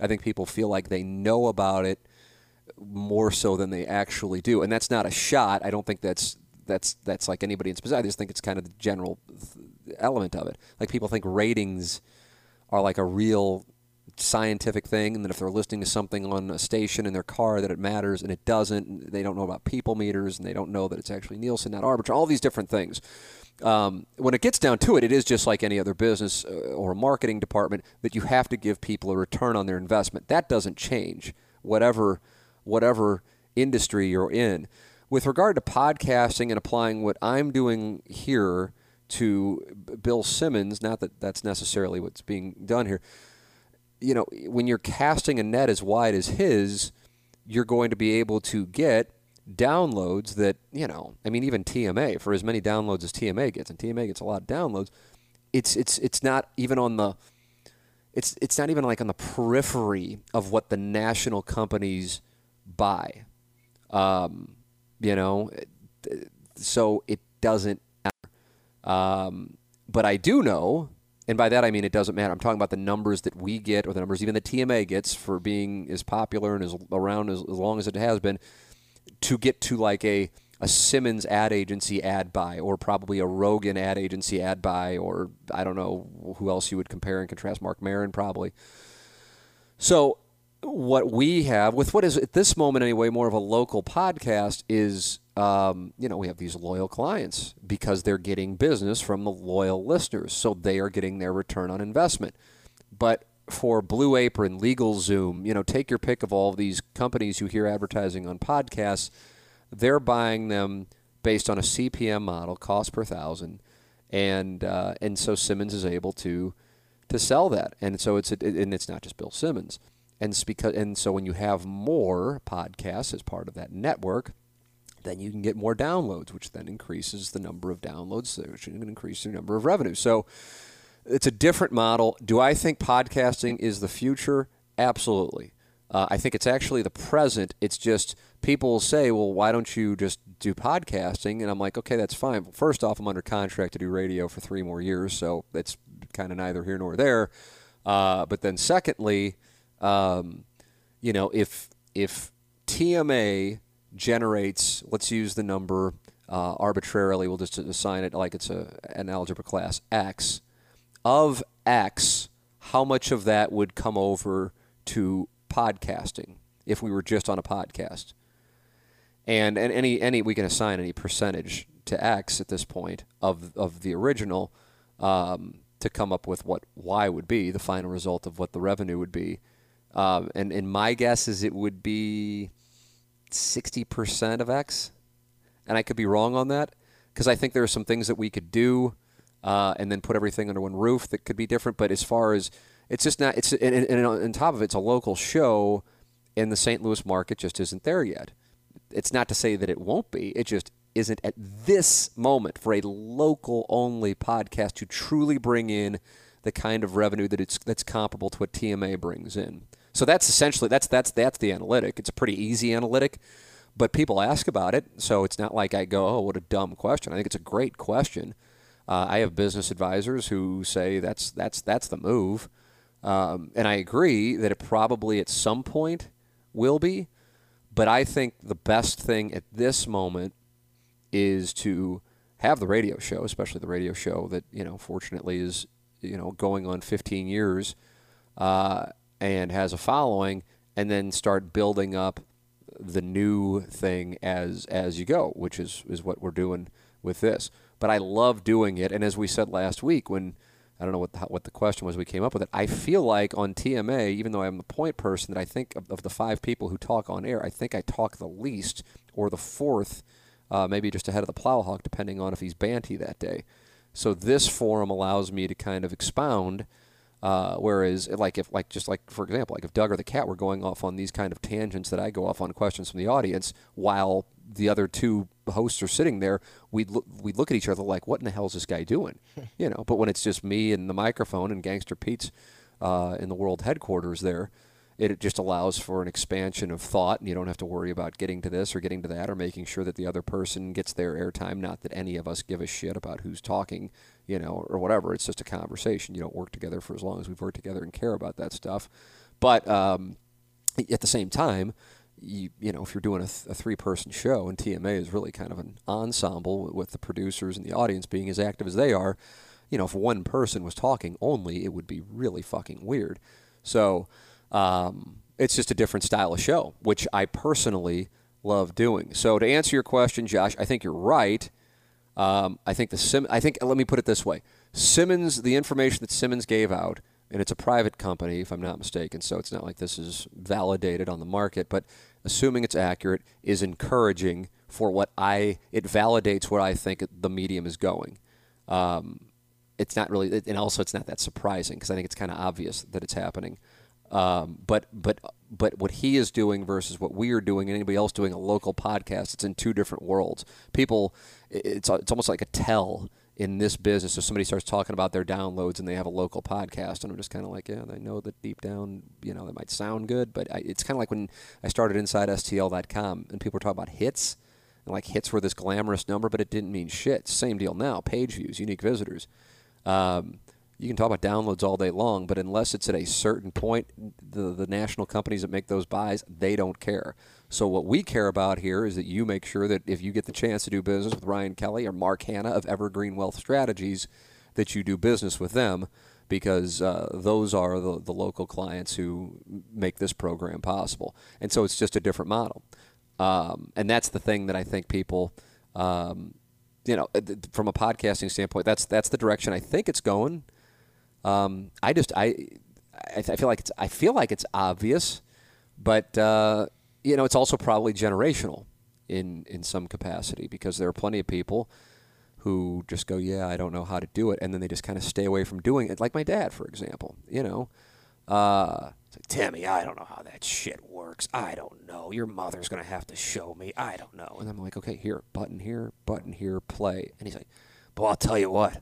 Speaker 1: I think people feel like they know about it more so than they actually do. And that's not a shot. I don't think that's that's that's like anybody in specific. I just think it's kind of the general element of it. Like people think ratings are like a real scientific thing, and that if they're listening to something on a station in their car, that it matters, and it doesn't. They don't know about people meters, and they don't know that it's actually Nielsen, not Arbitron. All these different things. Um, when it gets down to it, it is just like any other business uh, or marketing department that you have to give people a return on their investment. That doesn't change, whatever whatever industry you're in. With regard to podcasting and applying what I'm doing here to Bill Simmons, not that that's necessarily what's being done here. You know, when you're casting a net as wide as his, you're going to be able to get downloads that, you know, I mean even TMA for as many downloads as TMA gets and TMA gets a lot of downloads, it's it's it's not even on the it's it's not even like on the periphery of what the national companies buy. Um, you know, so it doesn't matter. Um, but I do know, and by that I mean it doesn't matter. I'm talking about the numbers that we get, or the numbers even the TMA gets for being as popular and as around as, as long as it has been, to get to like a a Simmons ad agency ad buy, or probably a Rogan ad agency ad buy, or I don't know who else you would compare and contrast. Marc Maron probably. So what we have with what is at this moment anyway more of a local podcast is um, you know we have these loyal clients because they're getting business from the loyal listeners. So they are getting their return on investment. But for blue apron legal zoom you know take your pick of all of these companies you hear advertising on podcasts they're buying them based on a cpm model cost per thousand. And uh, and so simmons is able to to sell that. And so it's and it's not just bill simmons and because and so when you have more podcasts as part of that network, then you can get more downloads, which then increases the number of downloads, which can increase the number of revenue. So it's a different model. Do I think podcasting is the future? Absolutely. Uh, I think it's actually the present. It's just people will say, well, why don't you just do podcasting? And I'm like, okay, that's fine. Well, first off, I'm under contract to do radio for three more years, so that's kind of neither here nor there. Uh, but then, secondly, um, you know, if if TMA generates, let's use the number uh, arbitrarily, we'll just assign it like it's a, an algebra class X. Of X, how much of that would come over to podcasting if we were just on a podcast? And, and any any we can assign any percentage to X at this point of of the original um, to come up with what Y would be, the final result of what the revenue would be. Um, and, and my guess is it would be 60% of X. And I could be wrong on that because I think there are some things that we could do uh, and then put everything under one roof that could be different. But as far as it's just not, it's and, and on top of it, it's a local show, and the St. Louis market just isn't there yet. It's not to say that it won't be. It just isn't at this moment for a local only podcast to truly bring in the kind of revenue that it's that's comparable to what TMA brings in. So that's essentially that's that's that's the analytic. It's a pretty easy analytic, but people ask about it, so it's not like I go, "Oh, what a dumb question." I think it's a great question. Uh, I have business advisors who say that's that's that's the move, um, and I agree that it probably at some point will be. But I think the best thing at this moment is to have the radio show, especially the radio show that you know, fortunately, is you know going on 15 years. Uh, and has a following, and then start building up the new thing as as you go, which is is what we're doing with this. But I love doing it, and as we said last week, when I don't know what the, what the question was, we came up with it. I feel like on TMA, even though I'm the point person, that I think of, of the five people who talk on air, I think I talk the least or the fourth, uh, maybe just ahead of the plowhawk, depending on if he's banty that day. So this forum allows me to kind of expound uh, whereas, like if like just like for example, like if Doug or the cat were going off on these kind of tangents that I go off on questions from the audience, while the other two hosts are sitting there, we'd look, we'd look at each other like, "What in the hell is this guy doing?" (laughs) you know. But when it's just me and the microphone and Gangster Pete's uh, in the world headquarters there, it just allows for an expansion of thought, and you don't have to worry about getting to this or getting to that or making sure that the other person gets their airtime. Not that any of us give a shit about who's talking you know, or whatever. It's just a conversation. You don't work together for as long as we've worked together and care about that stuff. But um, at the same time, you, you know, if you're doing a, th- a three person show and TMA is really kind of an ensemble with the producers and the audience being as active as they are, you know, if one person was talking only, it would be really fucking weird. So um, it's just a different style of show, which I personally love doing. So to answer your question, Josh, I think you're right. Um, I think the Sim. I think let me put it this way: Simmons, the information that Simmons gave out, and it's a private company, if I'm not mistaken, so it's not like this is validated on the market, but assuming it's accurate, is encouraging for what I. It validates where I think the medium is going. Um, it's not really, and also it's not that surprising because I think it's kind of obvious that it's happening. Um, but but but what he is doing versus what we are doing and anybody else doing a local podcast, it's in two different worlds. People, it's it's almost like a tell in this business. If somebody starts talking about their downloads and they have a local podcast, and I'm just kind of like, yeah, I know that deep down, you know, that might sound good, but I, it's kind of like when I started InsideSTL.com and people were talking about hits. And like hits were this glamorous number, but it didn't mean shit. Same deal now. Page views, unique visitors. Um, you can talk about downloads all day long, but unless it's at a certain point, the, the national companies that make those buys, they don't care. So what we care about here is that you make sure that if you get the chance to do business with Ryan Kelly or Mark Hanna of Evergreen Wealth Strategies, that you do business with them because uh, those are the, the local clients who make this program possible. And so it's just a different model. Um, and that's the thing that I think people, um, you know, from a podcasting standpoint, that's that's the direction I think it's going. Um, I just I I feel like it's I feel like it's obvious, but uh, you know it's also probably generational in in some capacity because there are plenty of people who just go, yeah, I don't know how to do it, and then they just kind of stay away from doing it. Like my dad, for example. You know, uh, it's like Timmy, I don't know how that shit works. I don't know. Your mother's gonna have to show me. I don't know. And I'm like, okay, here, button here, button here, play. And he's like, but I'll tell you what.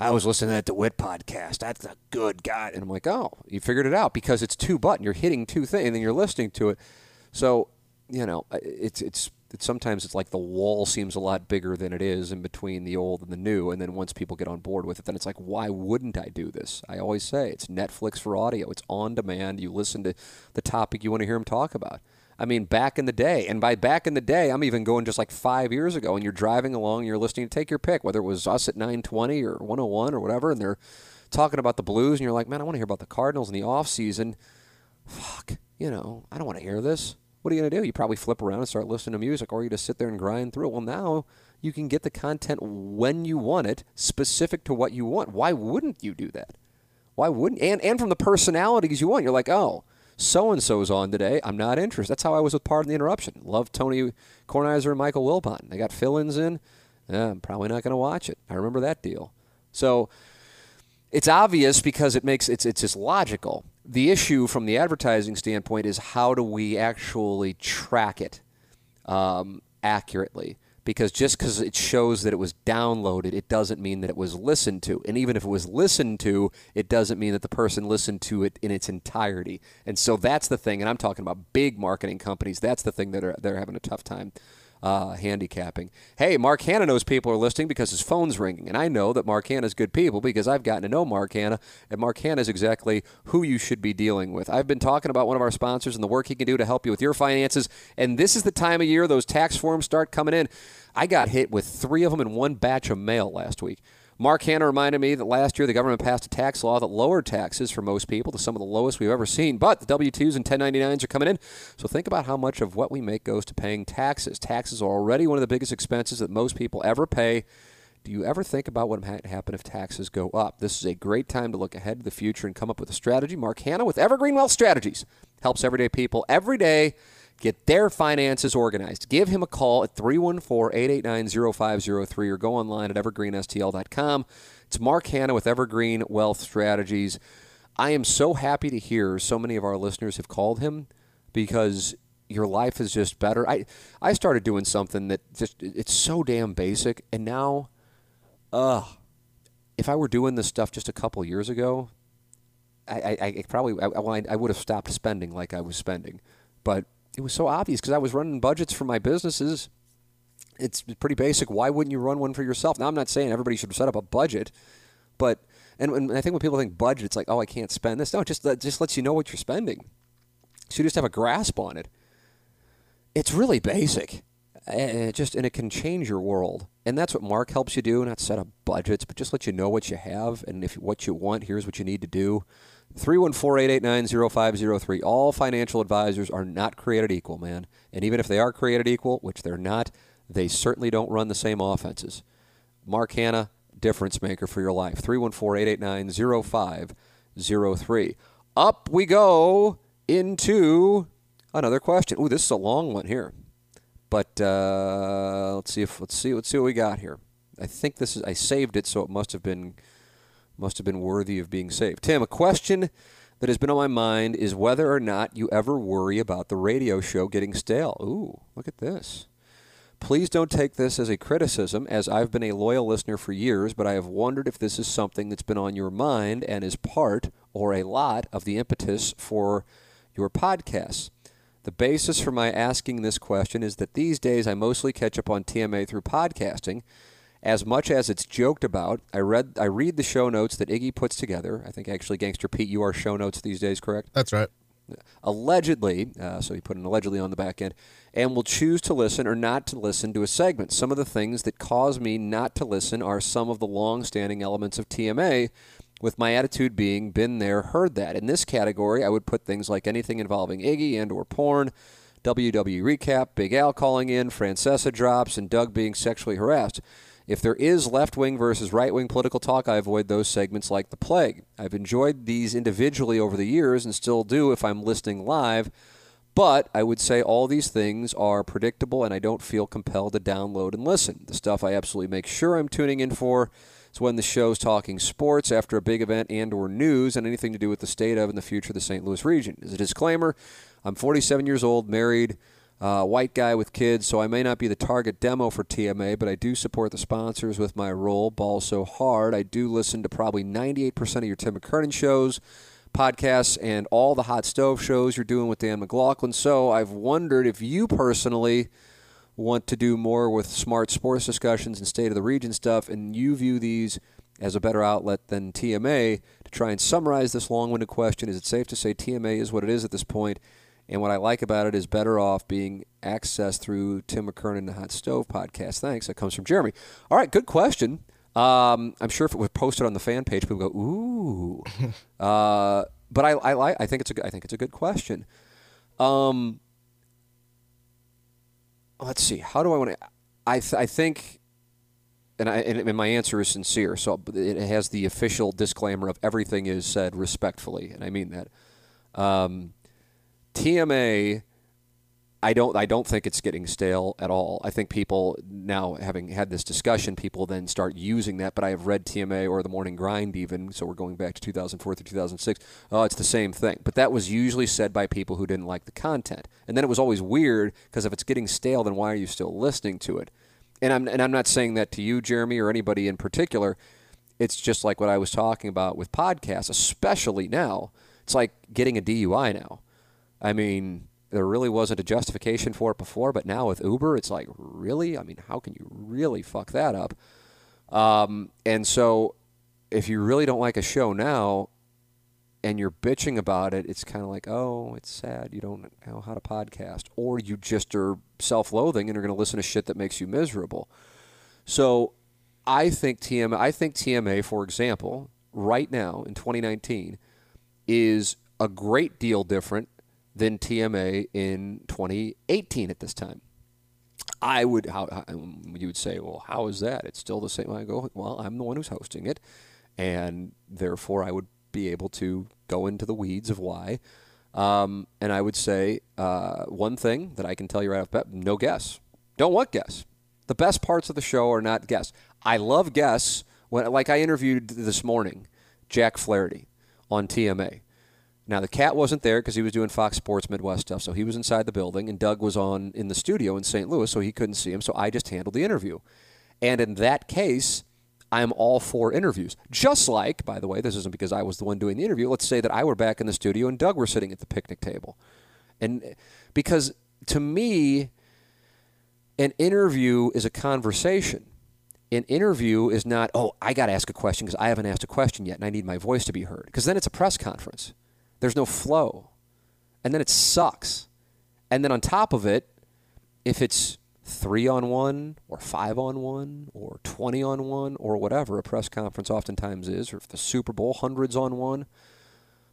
Speaker 1: I was listening to that DeWitt podcast. That's a good guy. And I'm like, oh, you figured it out because it's two button. You're hitting two things and then you're listening to it. So, you know, it's, it's, it's sometimes it's like the wall seems a lot bigger than it is in between the old and the new. And then once people get on board with it, then it's like, why wouldn't I do this? I always say it's Netflix for audio. It's on demand. You listen to the topic you want to hear them talk about. I mean, back in the day, and by back in the day, I'm even going just like five years ago, and you're driving along, you're listening to take your pick, whether it was us at 920 or 101 or whatever, and they're talking about the Blues, and you're like, man, I want to hear about the Cardinals in the off season. Fuck, you know, I don't want to hear this. What are you going to do? You probably flip around and start listening to music, or you just sit there and grind through it. Well, now you can get the content when you want it, specific to what you want. Why wouldn't you do that? Why wouldn't? And and from the personalities you want, you're like, oh, so and so's on today. I'm not interested. That's how I was with Pardon the Interruption. Love Tony Kornheiser and Michael Wilbon. They got fill ins in. Yeah, I'm probably not going to watch it. I remember that deal. So it's obvious because it makes it's it's just logical. The issue from the advertising standpoint is how do we actually track it um, accurately? Because just because it shows that it was downloaded, it doesn't mean that it was listened to. And even if it was listened to, it doesn't mean that the person listened to it in its entirety. And so that's the thing. And I'm talking about big marketing companies. That's the thing that are, they're having a tough time uh, handicapping. Hey, Mark Hanna knows people are listening because his phone's ringing. And I know that Mark Hanna's good people because I've gotten to know Mark Hanna, and Mark Hanna is exactly who you should be dealing with. I've been talking about one of our sponsors and the work he can do to help you with your finances. And this is the time of year those tax forms start coming in. I got hit with three of them in one batch of mail last week. Mark Hanna reminded me that last year the government passed a tax law that lowered taxes for most people to some of the lowest we've ever seen. But the W 2s and 1099s are coming in. So think about how much of what we make goes to paying taxes. Taxes are already one of the biggest expenses that most people ever pay. Do you ever think about what might happen if taxes go up? This is a great time to look ahead to the future and come up with a strategy. Mark Hanna with Evergreen Wealth Strategies helps everyday people every day get their finances organized. Give him a call at 314 889 0503 or go online at evergreenstl.com. It's Mark Hanna with Evergreen Wealth Strategies. I am so happy to hear so many of our listeners have called him because your life is just better. I I started doing something that just it's so damn basic and now uh if I were doing this stuff just a couple years ago, I, I, I probably I, I would have stopped spending like I was spending. But it was so obvious because I was running budgets for my businesses. It's pretty basic. Why wouldn't you run one for yourself? Now, I'm not saying everybody should set up a budget, but and, and I think when people think budget, it's like, oh, I can't spend this. No, it just it just lets you know what you're spending, so you just have a grasp on it. It's really basic. uh, just and it can change your world. And that's what Mark helps you do, not set up budgets, but just let you know what you have and if what you want, here's what you need to do. 314-889-0503. All financial advisors are not created equal, man. And even if they are created equal, which they're not, they certainly don't run the same offenses. Mark Hanna, difference maker for your life. 314-889-0503. Up we go into another question. Ooh, this is a long one here. But uh, let's see if let's see let's see what we got here. I think this is I saved it, so it must have been must have been worthy of being saved. Tim, a question that has been on my mind is whether or not you ever worry about the radio show getting stale. Ooh, look at this. Please don't take this as a criticism, as I've been a loyal listener for years, but I have wondered if this is something that's been on your mind and is part or a lot of the impetus for your podcasts. The basis for my asking this question is that these days I mostly catch up on TMA through podcasting. As much as it's joked about, I read I read the show notes that Iggy puts together. I think actually, Gangster Pete, you are show notes these days, correct?
Speaker 2: That's right.
Speaker 1: Allegedly, uh, so he put an allegedly on the back end, and will choose to listen or not to listen to a segment. Some of the things that cause me not to listen are some of the long-standing elements of TMA with my attitude being been there, heard that. In this category, I would put things like anything involving Iggy and or porn, WWE recap, Big Al calling in, Francesa drops, and Doug being sexually harassed. If there is left wing versus right wing political talk, I avoid those segments like the plague. I've enjoyed these individually over the years and still do if I'm listening live, but I would say all these things are predictable and I don't feel compelled to download and listen. The stuff I absolutely make sure I'm tuning in for is when the show's talking sports after a big event and or news and anything to do with the state of and the future of the St. Louis region. As a disclaimer, I'm 47 years old, married, uh, white guy with kids, so I may not be the target demo for TMA, but I do support the sponsors with my role. Ball so hard. I do listen to probably 98% of your Tim McKernan shows, podcasts, and all the hot stove shows you're doing with Dan McLaughlin. So I've wondered if you personally – want to do more with smart sports discussions and state of the region stuff, and you view these as a better outlet than TMA to try and summarize this long winded question. Is it safe to say TMA is what it is at this point? And what I like about it is better off being accessed through Tim McKernan and the Hot Stove podcast. Thanks. That comes from Jeremy. All right, good question. Um, I'm sure if it was posted on the fan page, people go, "Ooh," (laughs) uh, but I, I like. I think it's a. I think it's a good question. Um, let's see. How do I want to? I th- I think, and I and my answer is sincere. So it has the official disclaimer of everything is said respectfully, and I mean that. Um, TMA I don't I don't think it's getting stale at all. I think people now having had this discussion, people then start using that. But I have read TMA or the Morning Grind even, so we're going back to 2004 through 2006. Oh, it's the same thing. But that was usually said by people who didn't like the content, and then it was always weird because if it's getting stale, then why are you still listening to it? And I'm and I'm not saying that to you, Jeremy, or anybody in particular. It's just like what I was talking about with podcasts, especially now. It's like getting a DUI now. I mean there really wasn't a justification for it before, but now with Uber, it's like, really? I mean, how can you really fuck that up? Um, and so, if you really don't like a show now and you're bitching about it, it's kind of like, oh, it's sad you don't know how to podcast, or you just are self loathing and are going to listen to shit that makes you miserable. So, I think TMA, I think TMA, for example, right now in 2019, is a great deal different than TMA in 2018 at this time. I would, how, how, you would say, well, how is that? It's still the same. I go, well, I'm the one who's hosting it, and therefore I would be able to go into the weeds of why. Um, and I would say uh, one thing that I can tell you right off the bat: no guess. Don't want guess. The best parts of the show are not guess. I love guess. When, like I interviewed this morning, Jack Flaherty on TMA. Now the cat wasn't there because he was doing Fox Sports Midwest stuff, so he was inside the building, and Doug was on in the studio in St. Louis, so he couldn't see him. So I just handled the interview, and in that case, I'm all for interviews. Just like, by the way, this isn't because I was the one doing the interview. Let's say that I were back in the studio and Doug were sitting at the picnic table, and because to me, an interview is a conversation an interview is not, oh, I got to ask a question because I haven't asked a question yet and I need my voice to be heard. Because then it's a press conference. There's no flow. And then it sucks. And then on top of it, if it's three on one or five on one or 20 on one or whatever a press conference oftentimes is, or if the Super Bowl, hundreds on one,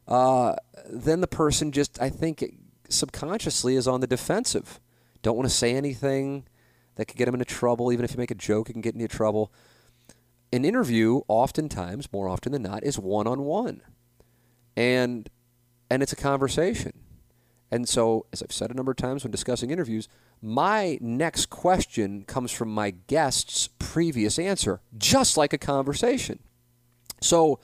Speaker 1: uh, then the person just, I think, subconsciously is on the defensive. Don't want to say anything that could get them into trouble. Even if you make a joke, it can get into trouble. An interview, oftentimes, more often than not, is one on one. And and it's a conversation. And so, as I've said a number of times when discussing interviews, my next question comes from my guest's previous answer, just like a conversation. So,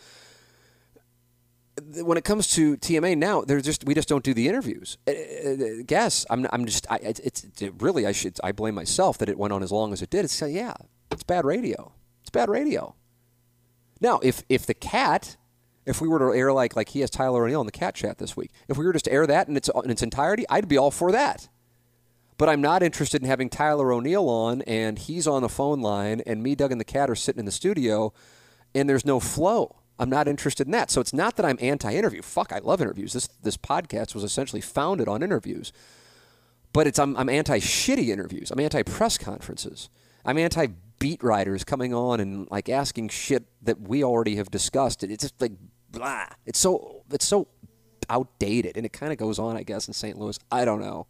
Speaker 1: when it comes to TMA now, there's just we just don't do the interviews. Uh, uh, guess I'm I'm just I, it's it really I should I blame myself that it went on as long as it did. It's yeah, it's bad radio. It's bad radio. Now, if if the cat if we were to air like like he has Tyler O'Neill in the cat chat this week, if we were just to air that in its in its entirety, I'd be all for that. But I'm not interested in having Tyler O'Neill on and he's on the phone line and me, Doug, and the cat are sitting in the studio and there's no flow. I'm not interested in that. So it's not that I'm anti-interview. Fuck, I love interviews. This this podcast was essentially founded on interviews. But it's I'm, I'm anti-shitty interviews. I'm anti-press conferences. I'm anti-beat writers coming on and like asking shit that we already have discussed. It's just like blah. It's so it's so outdated, and it kind of goes on, I guess, in St. Louis. I don't know.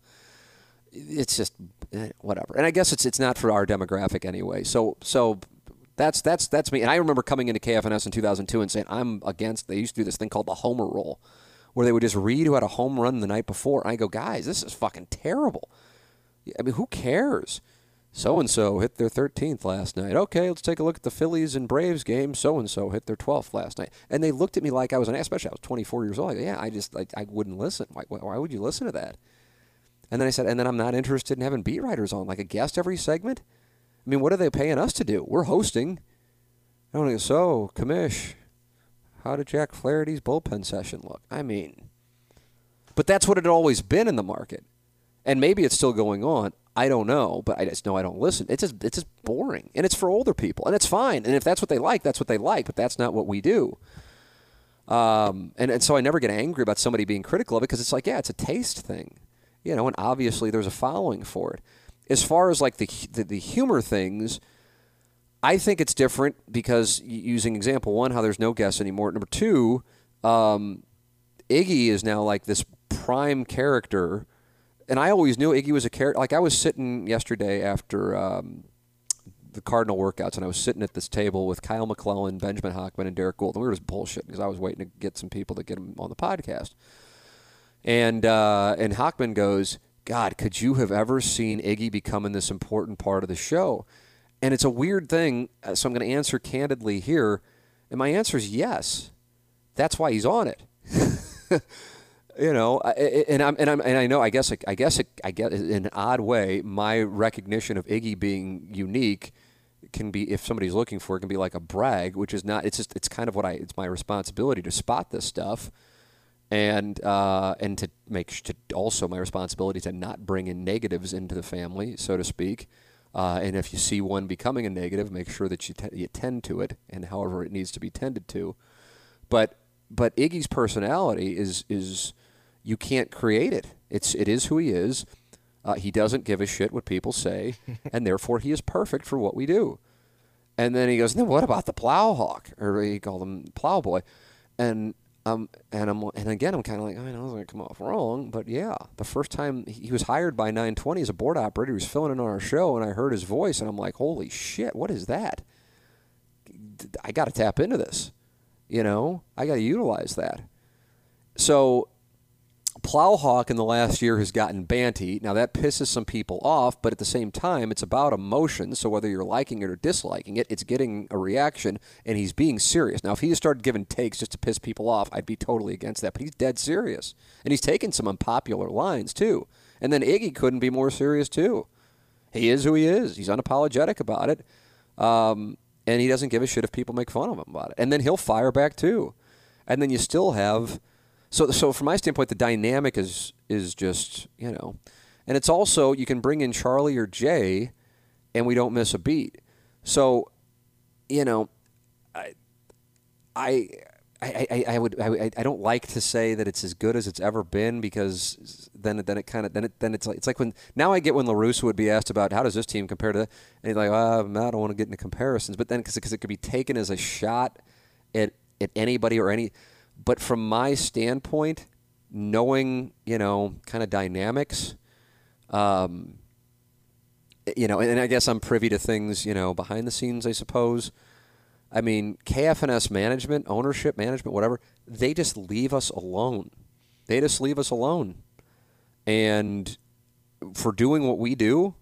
Speaker 1: It's just eh, whatever, and I guess it's it's not for our demographic anyway. So so that's that's that's me. And I remember coming into KFNS in 2002 and saying I'm against. They used to do this thing called the Homer Roll, where they would just read who had a home run the night before. And I go, guys, this is fucking terrible. I mean, who cares? So and so hit their 13th last night. Okay, let's take a look at the Phillies and Braves game. So and so hit their 12th last night. And they looked at me like I was an ass, especially I was 24 years old. I yeah, I just like I wouldn't listen. Why, why would you listen to that? And then I said, and then I'm not interested in having beat writers on like a guest every segment. I mean, what are they paying us to do? We're hosting. I don't know. So, Commish, how did Jack Flaherty's bullpen session look? I mean, but that's what it had always been in the market, and maybe it's still going on. I don't know, but I just know I don't listen. It's just it's just boring, and it's for older people, and it's fine. And if that's what they like, that's what they like. But that's not what we do. Um, and and so I never get angry about somebody being critical of it because it's like, yeah, it's a taste thing, you know. And obviously, there's a following for it. As far as like the the, the humor things, I think it's different because using example one, how there's no guests anymore. Number two, um, Iggy is now like this prime character and I always knew Iggy was a character. Like I was sitting yesterday after um, the Cardinal workouts, and I was sitting at this table with Kyle McClellan, Benjamin Hochman, and Derrick Goold. And we were just bullshitting because I was waiting to get some people to get him on the podcast. And uh, and Hochman goes, God, could you have ever seen Iggy becoming this important part of the show? And it's a weird thing, uh, so I'm going to answer candidly here. And my answer is yes. That's why he's on it. (laughs) you know, and I'm and I'm and I know. I guess I guess I get in an odd way. My recognition of Iggy being unique can be, if somebody's looking for it, can be like a brag, which is not. It's just it's kind of what I. It's my responsibility to spot this stuff, and uh, and to make to also my responsibility to not bring in negatives into the family, so to speak. Uh, and if you see one becoming a negative, make sure that you, t- you tend to it, and however it needs to be tended to. But but Iggy's personality is is you can't create it. It's it is who he is. Uh, he doesn't give a shit what people say, (laughs) and therefore he is perfect for what we do. And then he goes, "Then what about the Plowhawk?" Or he called him Plowboy, and um and I'm and again I'm kind of like I know it's gonna come off wrong, but yeah, the first time he was hired by 920 as a board operator, he was filling in on our show, and I heard his voice, and I'm like, "Holy shit, what is that?" I got to tap into this, you know, I got to utilize that. So Plowhawk in the last year has gotten banty. Now that pisses some people off, but at the same time, it's about emotion. So whether you're liking it or disliking it, it's getting a reaction, and he's being serious. Now, if he just started giving takes just to piss people off, I'd be totally against that. But he's dead serious, and he's taking some unpopular lines too. And then Iggy couldn't be more serious too. He is who he is. He's unapologetic about it, um, and he doesn't give a shit if people make fun of him about it. And then he'll fire back too. And then you still have so, so from my standpoint, the dynamic is is just you know, and it's also you can bring in Charlie or Jay, and we don't miss a beat. So, you know, I, I, I, I, would I, I don't like to say that it's as good as it's ever been because then then it kind of then it then it's like it's like when now I get when LaRussa would be asked about how does this team compare to that and he's like oh, I don't want to get into comparisons but then because it could be taken as a shot at at anybody or any but from my standpoint knowing you know kind of dynamics um, you know and I guess I'm privy to things you know behind the scenes I suppose I mean, KFNS management, ownership, management, whatever, they just leave us alone. They just leave us alone. And for doing what we do,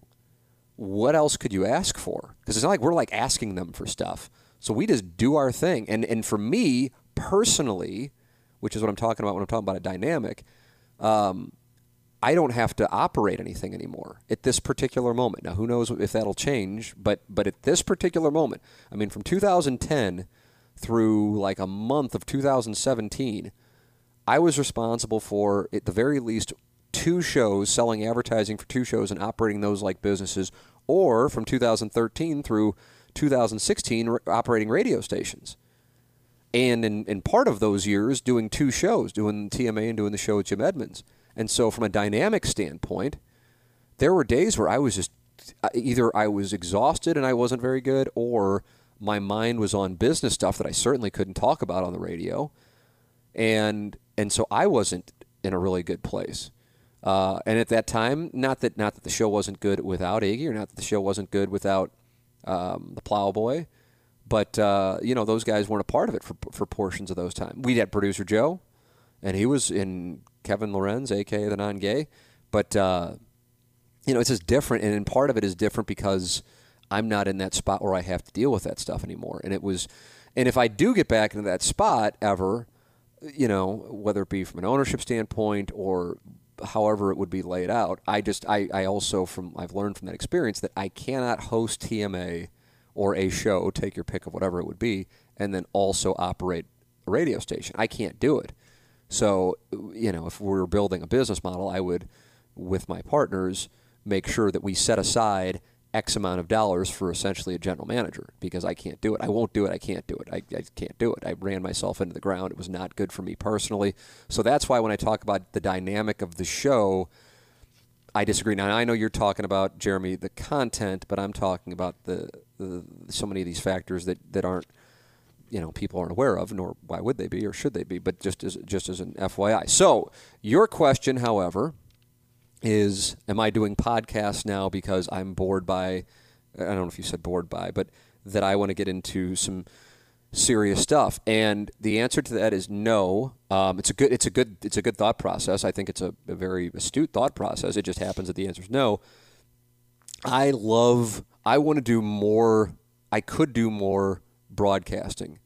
Speaker 1: what else could you ask for? Because it's not like we're like asking them for stuff. So we just do our thing. And and for me personally, which is what I'm talking about when I'm talking about a dynamic, um, I don't have to operate anything anymore at this particular moment. Now, who knows if that'll change, but but at this particular moment, I mean, from 2010 through like a month of 2017, I was responsible for at the very least two shows, selling advertising for two shows and operating those like businesses, or from 2013 through 2016, operating radio stations. And in, in part of those years, doing two shows, doing TMA and doing the show with Jim Edmonds. And so, from a dynamic standpoint, there were days where I was just either I was exhausted and I wasn't very good, or my mind was on business stuff that I certainly couldn't talk about on the radio, and and so I wasn't in a really good place. Uh, and at that time, not that not that the show wasn't good without Iggy, or not that the show wasn't good without um, the Plowboy, but uh, you know those guys weren't a part of it for for portions of those times. We had producer Joe, and he was in Kevin Lorenz, aka the non-gay. But uh, you know, it's just different, and part of it is different because I'm not in that spot where I have to deal with that stuff anymore. And it was, and if I do get back into that spot ever, you know, whether it be from an ownership standpoint or however it would be laid out, I just I, I also from I've learned from that experience that I cannot host TMA or a show, take your pick of whatever it would be, and then also operate a radio station. I can't do it. So, you know, if we were building a business model, I would, with my partners, make sure that we set aside X amount of dollars for essentially a general manager because I can't do it. I won't do it. I can't do it. I, I can't do it. I ran myself into the ground. It was not good for me personally. So that's why when I talk about the dynamic of the show, I disagree. Now I know you're talking about Jeremy the content, but I'm talking about the, the so many of these factors that, that aren't you know people aren't aware of, nor why would they be or should they be? But just as just as an FYI. So your question, however, is: Am I doing podcasts now because I'm bored by? I don't know if you said bored by, but that I want to get into some serious stuff. And the answer to that is no. Um, it's a good. It's a good. It's a good thought process. I think it's a, a very astute thought process. It just happens that the answer is no. I love. I want to do more. I could do more broadcasting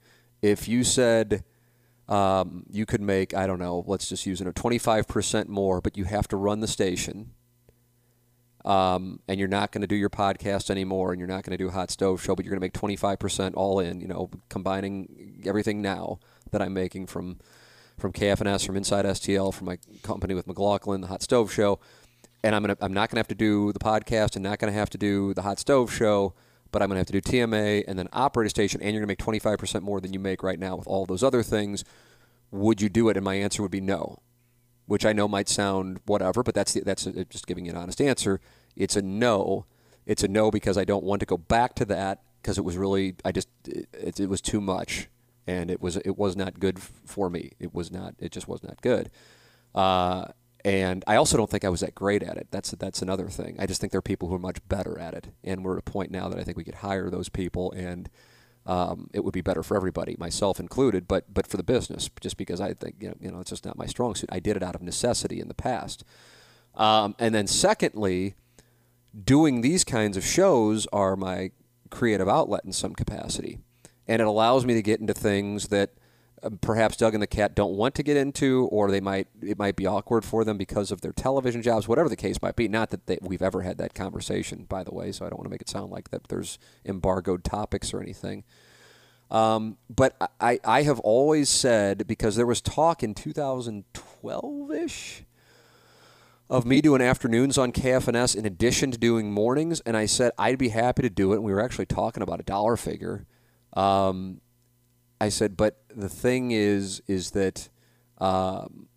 Speaker 1: if you said um, you could make, I don't know, let's just use it, 25% more, but you have to run the station. Um, and you're not going to do your podcast anymore, and you're not going to do Hot Stove Show, but you're going to make 25% all in, you know, combining everything now that I'm making from from KFNS, from Inside STL, from my company with McLaughlin, the Hot Stove Show, and I'm gonna I'm not to have to do the podcast, and not to have to do the Hot Stove Show, but I'm to have to do TMA and then operate a station, and you're to make 25% more than you make right now with all those other things. Would you do it? And my answer would be no, which I know might sound whatever, but that's the, that's a, just giving you an honest answer. It's a no. It's a no because I don't want to go back to that because it was really I just it, it was too much and it was it was not good for me. It was not. It just was not good. Uh, and I also don't think I was that great at it. That's that's another thing. I just think there are people who are much better at it, and we're at a point now that I think we could hire those people, and um, it would be better for everybody, myself included. But but for the business, just because I think you know, you know it's just not my strong suit. I did it out of necessity in the past, um, and then secondly, doing these kinds of shows are my creative outlet in some capacity, and it allows me to get into things that perhaps Doug and the Cat don't want to get into, or they might it might be awkward for them because of their television jobs, whatever the case might be. Not that they, we've ever had that conversation, by the way, so I don't want to make it sound like that there's embargoed topics or anything. Um, but I, I have always said because there was talk in 2012 ish of me doing afternoons on KFNS in addition to doing mornings, and I said I'd be happy to do it. And we were actually talking about a dollar figure. Um, I said, but the thing is, is that um,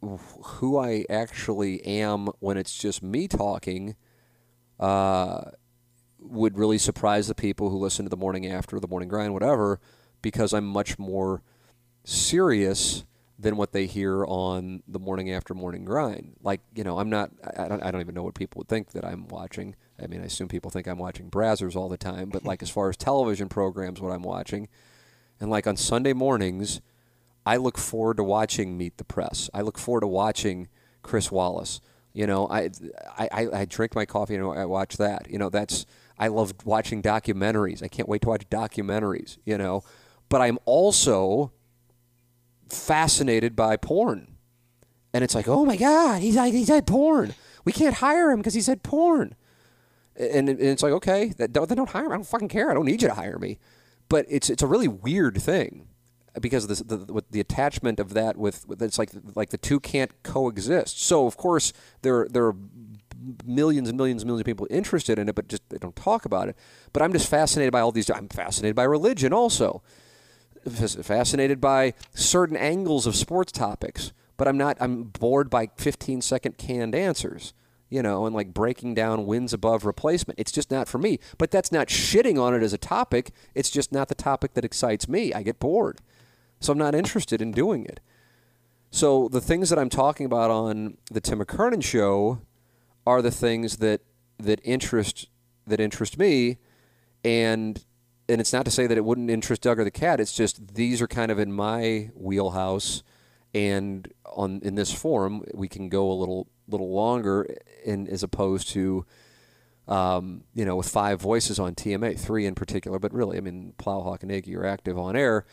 Speaker 1: who I actually am when it's just me talking uh, would really surprise the people who listen to the morning after, the morning grind, whatever, because I'm much more serious than what they hear on the morning after morning grind. Like, you know, I'm not, I don't, I don't even know what people would think that I'm watching. I mean, I assume people think I'm watching Brazzers all the time, but like as far as television programs, what I'm watching, and like on Sunday mornings, I look forward to watching Meet the Press. I look forward to watching Chris Wallace. You know, I, I, I drink my coffee and I watch that. You know, that's, I love watching documentaries. I can't wait to watch documentaries, you know. But I'm also fascinated by porn. And it's like, oh my God, he's like, he said porn. We can't hire him because he said porn. And, and it's like, okay, that, don't, then don't hire him. I don't fucking care. I don't need you to hire me. But it's it's a really weird thing because the, the, with the attachment of that with, with it's like like the two can't coexist. So of course there there are millions and millions and millions of people interested in it, but just they don't talk about it. But I'm just fascinated by all these. I'm fascinated by religion also fascinated by certain angles of sports topics, but I'm not. I'm bored by 15 second canned answers, you know, and like breaking down wins above replacement. It's just not for me. But that's not shitting on it as a topic. It's just not the topic that excites me. I get bored, so I'm not interested in doing it. So the things that I'm talking about on the Tim McKernan show are the things that that interest that interest me, and and it's not to say that it wouldn't interest Doug or the cat. It's just these are kind of in my wheelhouse, and on in this forum we can go a little little longer, in as opposed to. Um, you know, with five voices on TMA, three in particular, but really, I mean, Plowhawk and Iggy are active on air.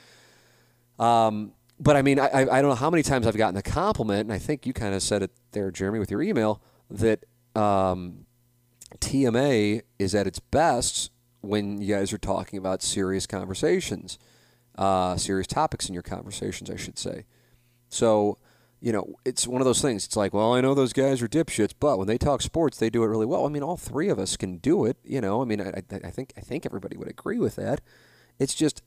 Speaker 1: Um, but I mean, I, I don't know how many times I've gotten the compliment, and I think you kind of said it there, Jeremy, with your email, that um, TMA is at its best when you guys are talking about serious conversations, uh, serious topics in your conversations, I should say. So, you know, it's one of those things. It's like, well, I know those guys are dipshits, but when they talk sports, they do it really well. I mean, all three of us can do it. You know, I mean, I, I think I think everybody would agree with that. It's just,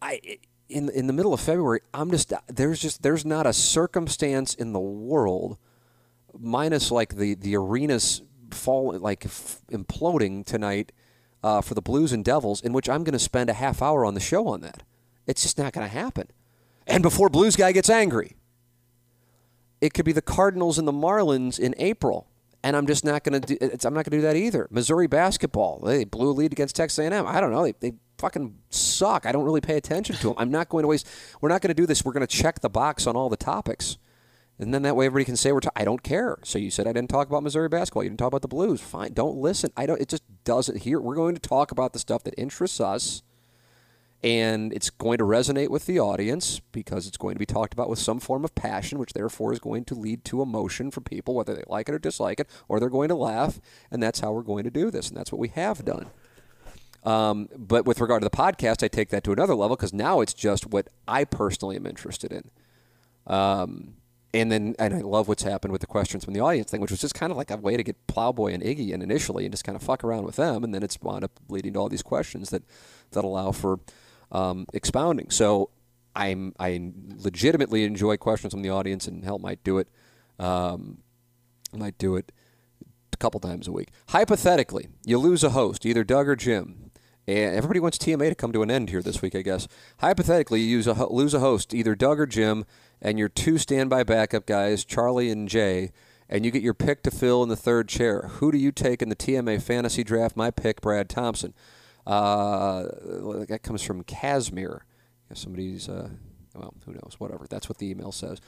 Speaker 1: I in in the middle of February, I'm just there's just there's not a circumstance in the world, minus like the the arenas fall like f- imploding tonight uh, for the Blues and Devils, in which I'm going to spend a half hour on the show on that. It's just not going to happen. And before Blues guy gets angry, it could be the Cardinals and the Marlins in April, and I'm just not going to do. I'm not going to do that either. Missouri basketball, they blew a lead against Texas A&M. I don't know. They, they fucking suck. I don't really pay attention to them. I'm not going to waste. We're not going to do this. We're going to check the box on all the topics. And then that way everybody can say we're. I don't care. So you said I didn't talk about Missouri basketball. You didn't talk about the Blues. Fine. Don't listen. I don't. It just doesn't. Here we're going to talk about the stuff that interests us, and it's going to resonate with the audience because it's going to be talked about with some form of passion, which therefore is going to lead to emotion for people, whether they like it or dislike it, or they're going to laugh. And that's how we're going to do this, and that's what we have done. Um, but with regard to the podcast, I take that to another level because now it's just what I personally am interested in. Um, and then and I love what's happened with the questions from the audience thing, which was just kind of like a way to get Plowboy and Iggy in initially and just kind of fuck around with them, and then it's wound up leading to all these questions that that allow for um, expounding. So I'm I legitimately enjoy questions from the audience, and hell might do it, um, might do it a couple times a week. Hypothetically, you lose a host, either Doug or Jim. And everybody wants TMA to come to an end here this week, I guess. Hypothetically, you a, lose a host, either Doug or Jim, and your two standby backup guys, Charlie and Jay, and you get your pick to fill in the third chair. Who do you take in the TMA fantasy draft? My pick, Brad Thompson. Uh, that comes from Casimir. If somebody's, uh, well, who knows? Whatever. That's what the email says.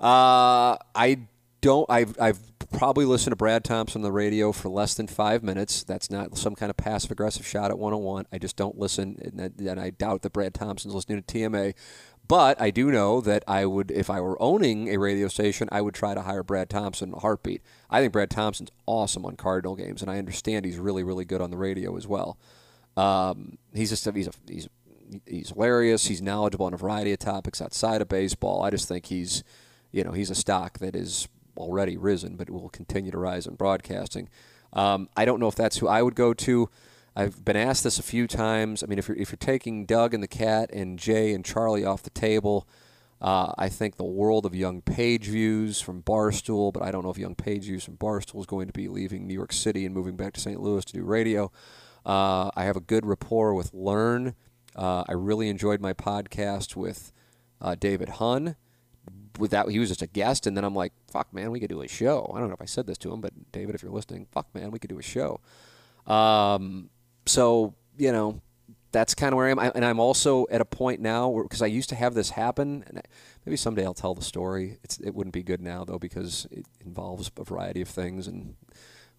Speaker 1: Uh, I don't. I've I've probably listened to Brad Thompson on the radio for less than five minutes. That's not some kind of passive aggressive shot at 101. I just don't listen, and, and I doubt that Brad Thompson's listening to TMA. But I do know that I would, if I were owning a radio station, I would try to hire Brad Thompson in a heartbeat. I think Brad Thompson's awesome on Cardinal games, and I understand he's really, really good on the radio as well. Um, he's just he's a, he's he's hilarious. He's knowledgeable on a variety of topics outside of baseball. I just think he's you know he's a stock that is already risen, but will continue to rise in broadcasting. Um, I don't know if that's who I would go to. I've been asked this a few times. I mean, if you're if you're taking Doug and the cat and Jay and Charlie off the table, uh, I think the world of Young Page views from Barstool, but I don't know if Young Page views from Barstool is going to be leaving New York City and moving back to St. Louis to do radio. Uh, I have a good rapport with Learn. Uh, I really enjoyed my podcast with uh, David Hunt. With that, he was just a guest, and then I'm like, "Fuck, man, we could do a show." I don't know if I said this to him, but David, if you're listening, fuck, man, we could do a show. Um, so you know, that's kind of where I am, I, and I'm also at a point now because I used to have this happen, and I, maybe someday I'll tell the story. It's it wouldn't be good now though because it involves a variety of things and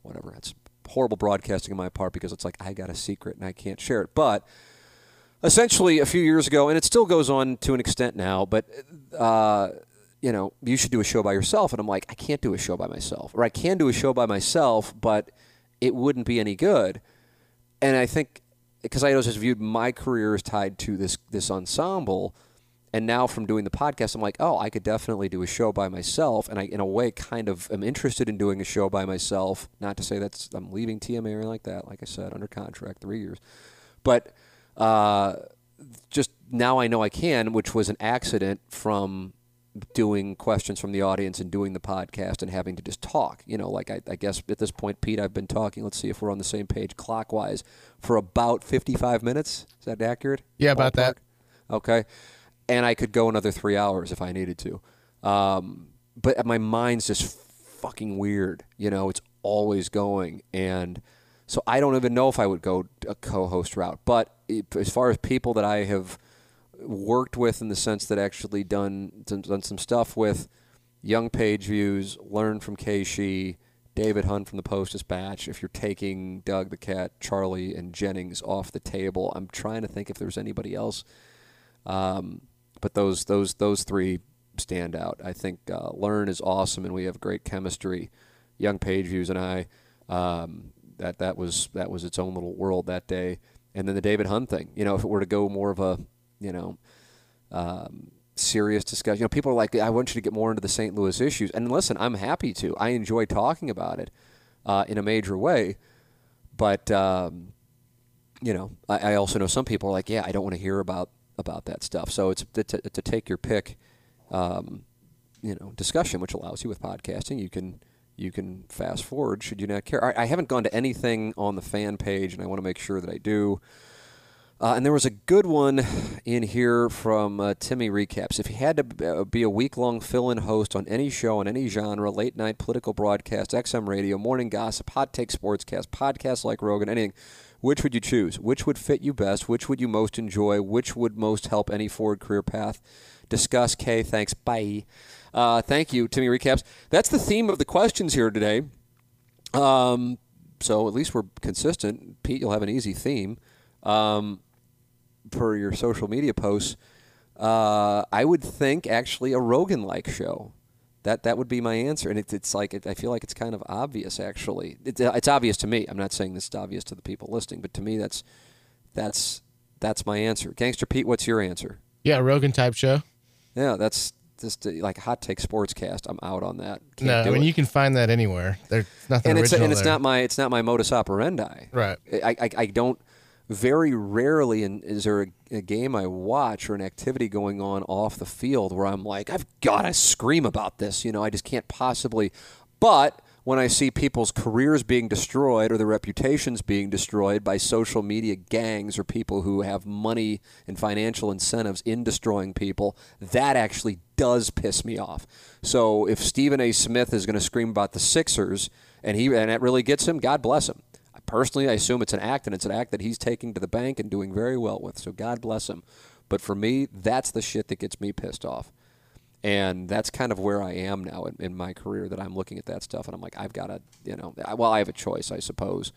Speaker 1: whatever. It's horrible broadcasting on my part because it's like I got a secret and I can't share it, but essentially a few years ago, and it still goes on to an extent now, but uh, you know, you should do a show by yourself. And I'm like, I can't do a show by myself, or I can do a show by myself, but it wouldn't be any good. And I think because I always viewed my career as tied to this this ensemble, and now from doing the podcast, I'm like, oh, I could definitely do a show by myself, and I, in a way, kind of am interested in doing a show by myself. Not to say that's I'm leaving TMA or anything like that. Like I said, under contract, three years, but uh, just now I know I can, which was an accident from doing questions from the audience and doing the podcast and having to just talk. You know, like I, I, guess at this point, Pete, I've been talking. Let's see if we're on the same page clockwise for about 55 minutes. Is that accurate?
Speaker 2: Yeah, about Ballpark? that.
Speaker 1: Okay. And I could go another three hours if I needed to. Um, but my mind's just fucking weird. You know, it's always going. And so I don't even know if I would go a co host route. But as far as people that I have worked with in the sense that actually done done some stuff with Young Page Views, learned from KSHE, David Hunt from the Post Dispatch. If you're taking Doug the Cat, Charlie, and Jennings off the table, I'm trying to think if there's anybody else. Um, but those those those three stand out. I think uh, Learn is awesome, and we have great chemistry. Young Page Views and I, um, that that was that was its own little world that day. And then the David Hunt thing. You know, if it were to go more of a you know, um, serious discussion. You know, people are like, I want you to get more into the St. Louis issues. And listen, I'm happy to. I enjoy talking about it uh, in a major way. But, um, you know, I, I, also know some people are like, yeah, I don't want to hear about, about that stuff. So it's, to, take your pick, um, you know, discussion, which allows you with podcasting. You can you can fast forward should you not care. I, I haven't gone to anything on the fan page, and I want to make sure that I do. Uh, and there was a good one in here from uh, Timmy Recaps. If you had to uh, be a week long fill in host on any show in any genre, late night political broadcast, XM radio, morning gossip, hot take sportscast, podcast like Rogan, anything, which would you choose? Which would fit you best? Which would you most enjoy? Which would most help any forward career path? Discuss. K. Thanks. Bye. Uh, thank you, Timmy Recaps. That's the theme of the questions here today. Um, so at least we're consistent. Pete, you'll have an easy theme. Um, your social media posts, uh, I would think actually a Rogan like show. That that would be my answer, and it, it's like it, I feel like it's kind of obvious. Actually, it, it's obvious to me. I'm not saying this is obvious to the people listening, but to me, that's that's that's my answer. Gangster Pete, what's your answer?
Speaker 2: Yeah, Rogan type show.
Speaker 1: Yeah, that's just uh, like hot take sportscast. I'm out on that.
Speaker 2: Can't no, I mean it. you can find that anywhere. There's nothing
Speaker 1: and
Speaker 2: it's
Speaker 1: and it's
Speaker 2: there.
Speaker 1: not my it's not my modus operandi.
Speaker 2: Right.
Speaker 1: I I, I don't very rarely in, is there a, a, game I watch or an activity going on off the field where I'm like, I've got to scream about this. You know, I just can't possibly. But when I see people's careers being destroyed or their reputations being destroyed by social media gangs or people who have money and financial incentives in destroying people, that actually does piss me off. So if Stephen A. Smith is going to scream about the Sixers and he and it really gets him, God bless him personally, I assume it's an act, and it's an act that he's taking to the bank and doing very well with. So God bless him. But for me, that's the shit that gets me pissed off. And that's kind of where I am now in, in my career that I'm looking at that stuff and I'm like, I've got to, you know, well, I have a choice, I suppose.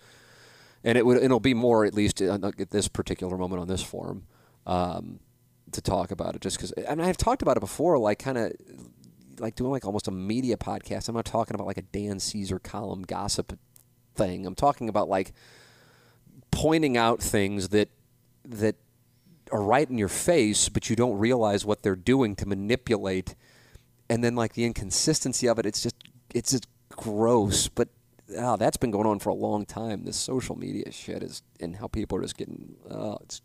Speaker 1: And it would, it'll be more at least at this particular moment on this forum um, to talk about it, just because. I mean, I've talked about it before, like kind of like doing like almost a media podcast. I'm not talking about like a Dan Caesar column gossip thing. I'm talking about like pointing out things that that are right in your face, but you don't realize what they're doing to manipulate. And then like the inconsistency of it, it's just it's just gross. But oh, that's been going on for a long time. This social media shit is, and how people are just getting, oh, it's,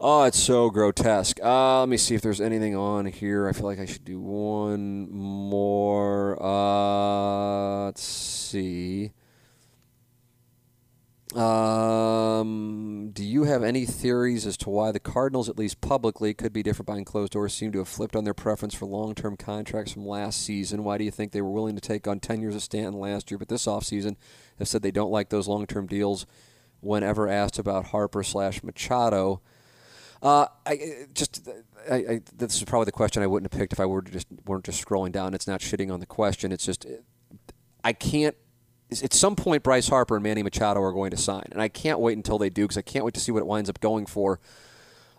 Speaker 1: oh, it's so grotesque. Uh, let me see if there's anything on here. I feel like I should do one more. Uh, let's see. Um, do you have any theories as to why the Cardinals, at least publicly, could be different behind closed doors, seem to have flipped on their preference for long term contracts from last season? Why do you think they were willing to take on 10 years of Stanton last year, but this offseason have said they don't like those long term deals whenever asked about Harper slash Machado? Uh, I just, I, I, this is probably the question I wouldn't have picked if I were just weren't just scrolling down. It's not shitting on the question. It's just, I can't at some point Bryce Harper and Manny Machado are going to sign, and I can't wait until they do because I can't wait to see what it winds up going for.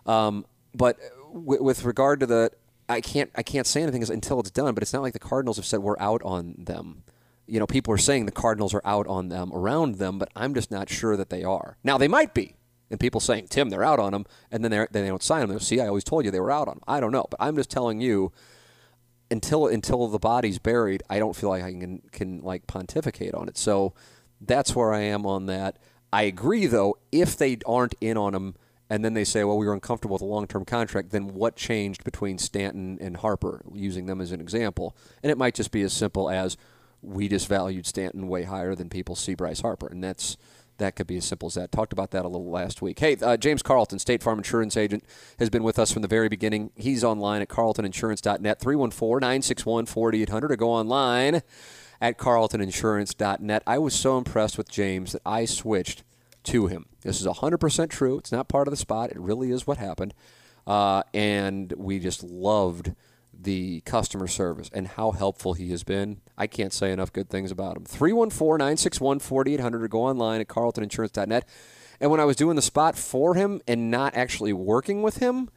Speaker 1: Um, but w- with regard to the, I can't I can't say anything until it's done. But it's not like the Cardinals have said we're out on them. You know, people are saying the Cardinals are out on them around them, but I'm just not sure that they are. Now they might be, and people saying Tim they're out on them, and then they they don't sign them. See, I always told you they were out on them. I don't know, but I'm just telling you until until the body's buried, I don't feel like I can can like pontificate on it. So that's where I am on that. I agree though, if they aren't in on him and then they say, well, we were uncomfortable with a long term contract, then what changed between Stanton and Harper, using them as an example? And it might just be as simple as we just valued Stanton way higher than people see Bryce Harper. And that's that could be as simple as that. Talked about that a little last week. Hey, uh, James Carlton, State Farm Insurance Agent, has been with us from the very beginning. He's online at carltoninsurance.net, 314 961 4800, or go online at carltoninsurance.net. I was so impressed with James that I switched to him. This is 100% true. It's not part of the spot, it really is what happened. Uh, and we just loved the customer service and how helpful he has been. I can't say enough good things about him. 314 961 4800 or go online at carltoninsurance.net. And when I was doing the spot for him and not actually working with him,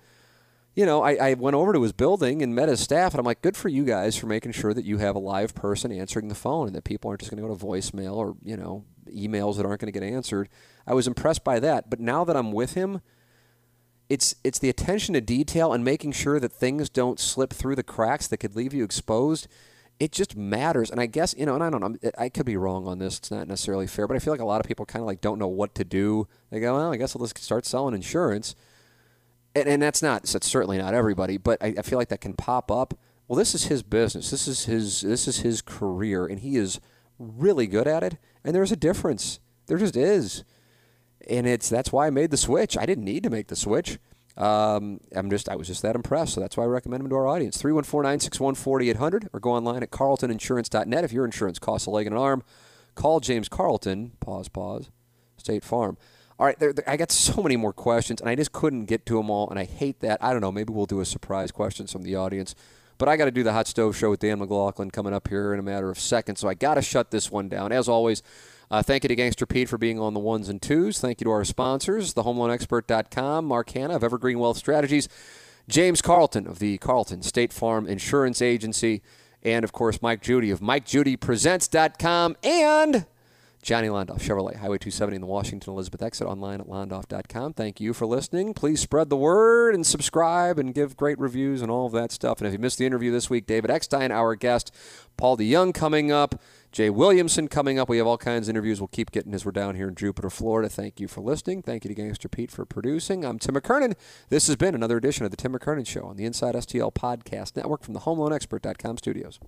Speaker 1: you know, I, I, went over to his building and met his staff, and I'm like, good for you guys for making sure that you have a live person answering the phone and that people aren't just going to go to voicemail or, you know, emails that aren't going to get answered. I was impressed by that. But now that I'm with him, it's it's the attention to detail and making sure that things don't slip through the cracks that could leave you exposed. It just matters, and I guess you know, and I don't know, I could be wrong on this. It's not necessarily fair, but I feel like a lot of people kind of like don't know what to do. They go, well, I guess I'll just start selling insurance, and, and that's not that's certainly not everybody, but I, I feel like that can pop up. Well, this is his business. This is his this is his career, and he is really good at it. And there's a difference. There just is and it's that's why I made the switch. I didn't need to make the switch. Um, I'm just I was just that impressed, so that's why I recommend him to our audience. 314-961-4800 or go online at carltoninsurance.net. If your insurance costs a leg and an arm, call James Carlton. Pause. Pause. State Farm. All right, there, there, I got so many more questions, and I just couldn't get to them all, and I hate that. I don't know. Maybe we'll do a surprise questions from the audience. But I got to do the hot stove show with Dan McLaughlin coming up here in a matter of seconds, so I got to shut this one down. As always, uh, thank you to Gangster Pete for being on the ones and twos. Thank you to our sponsors, thehomeloanexpert.com, Mark Hanna of Evergreen Wealth Strategies, James Carlton of the Carlton State Farm Insurance Agency, and of course Mike Judy of MikeJudyPresents.com and Johnny Londoff, Chevrolet, Highway 270 in the Washington Elizabeth exit, online at londoff.com. Thank you for listening. Please spread the word and subscribe and give great reviews and all of that stuff. And if you missed the interview this week, David Eckstein, our guest, Paul DeJong coming up. Jay Williamson coming up. We have all kinds of interviews we'll keep getting as we're down here in Jupiter, Florida. Thank you for listening. Thank you to Gangster Pete for producing. I'm Tim McKernan. This has been another edition of the Tim McKernan Show on the Inside STL Podcast Network from the HomeLoanExpert.com studios.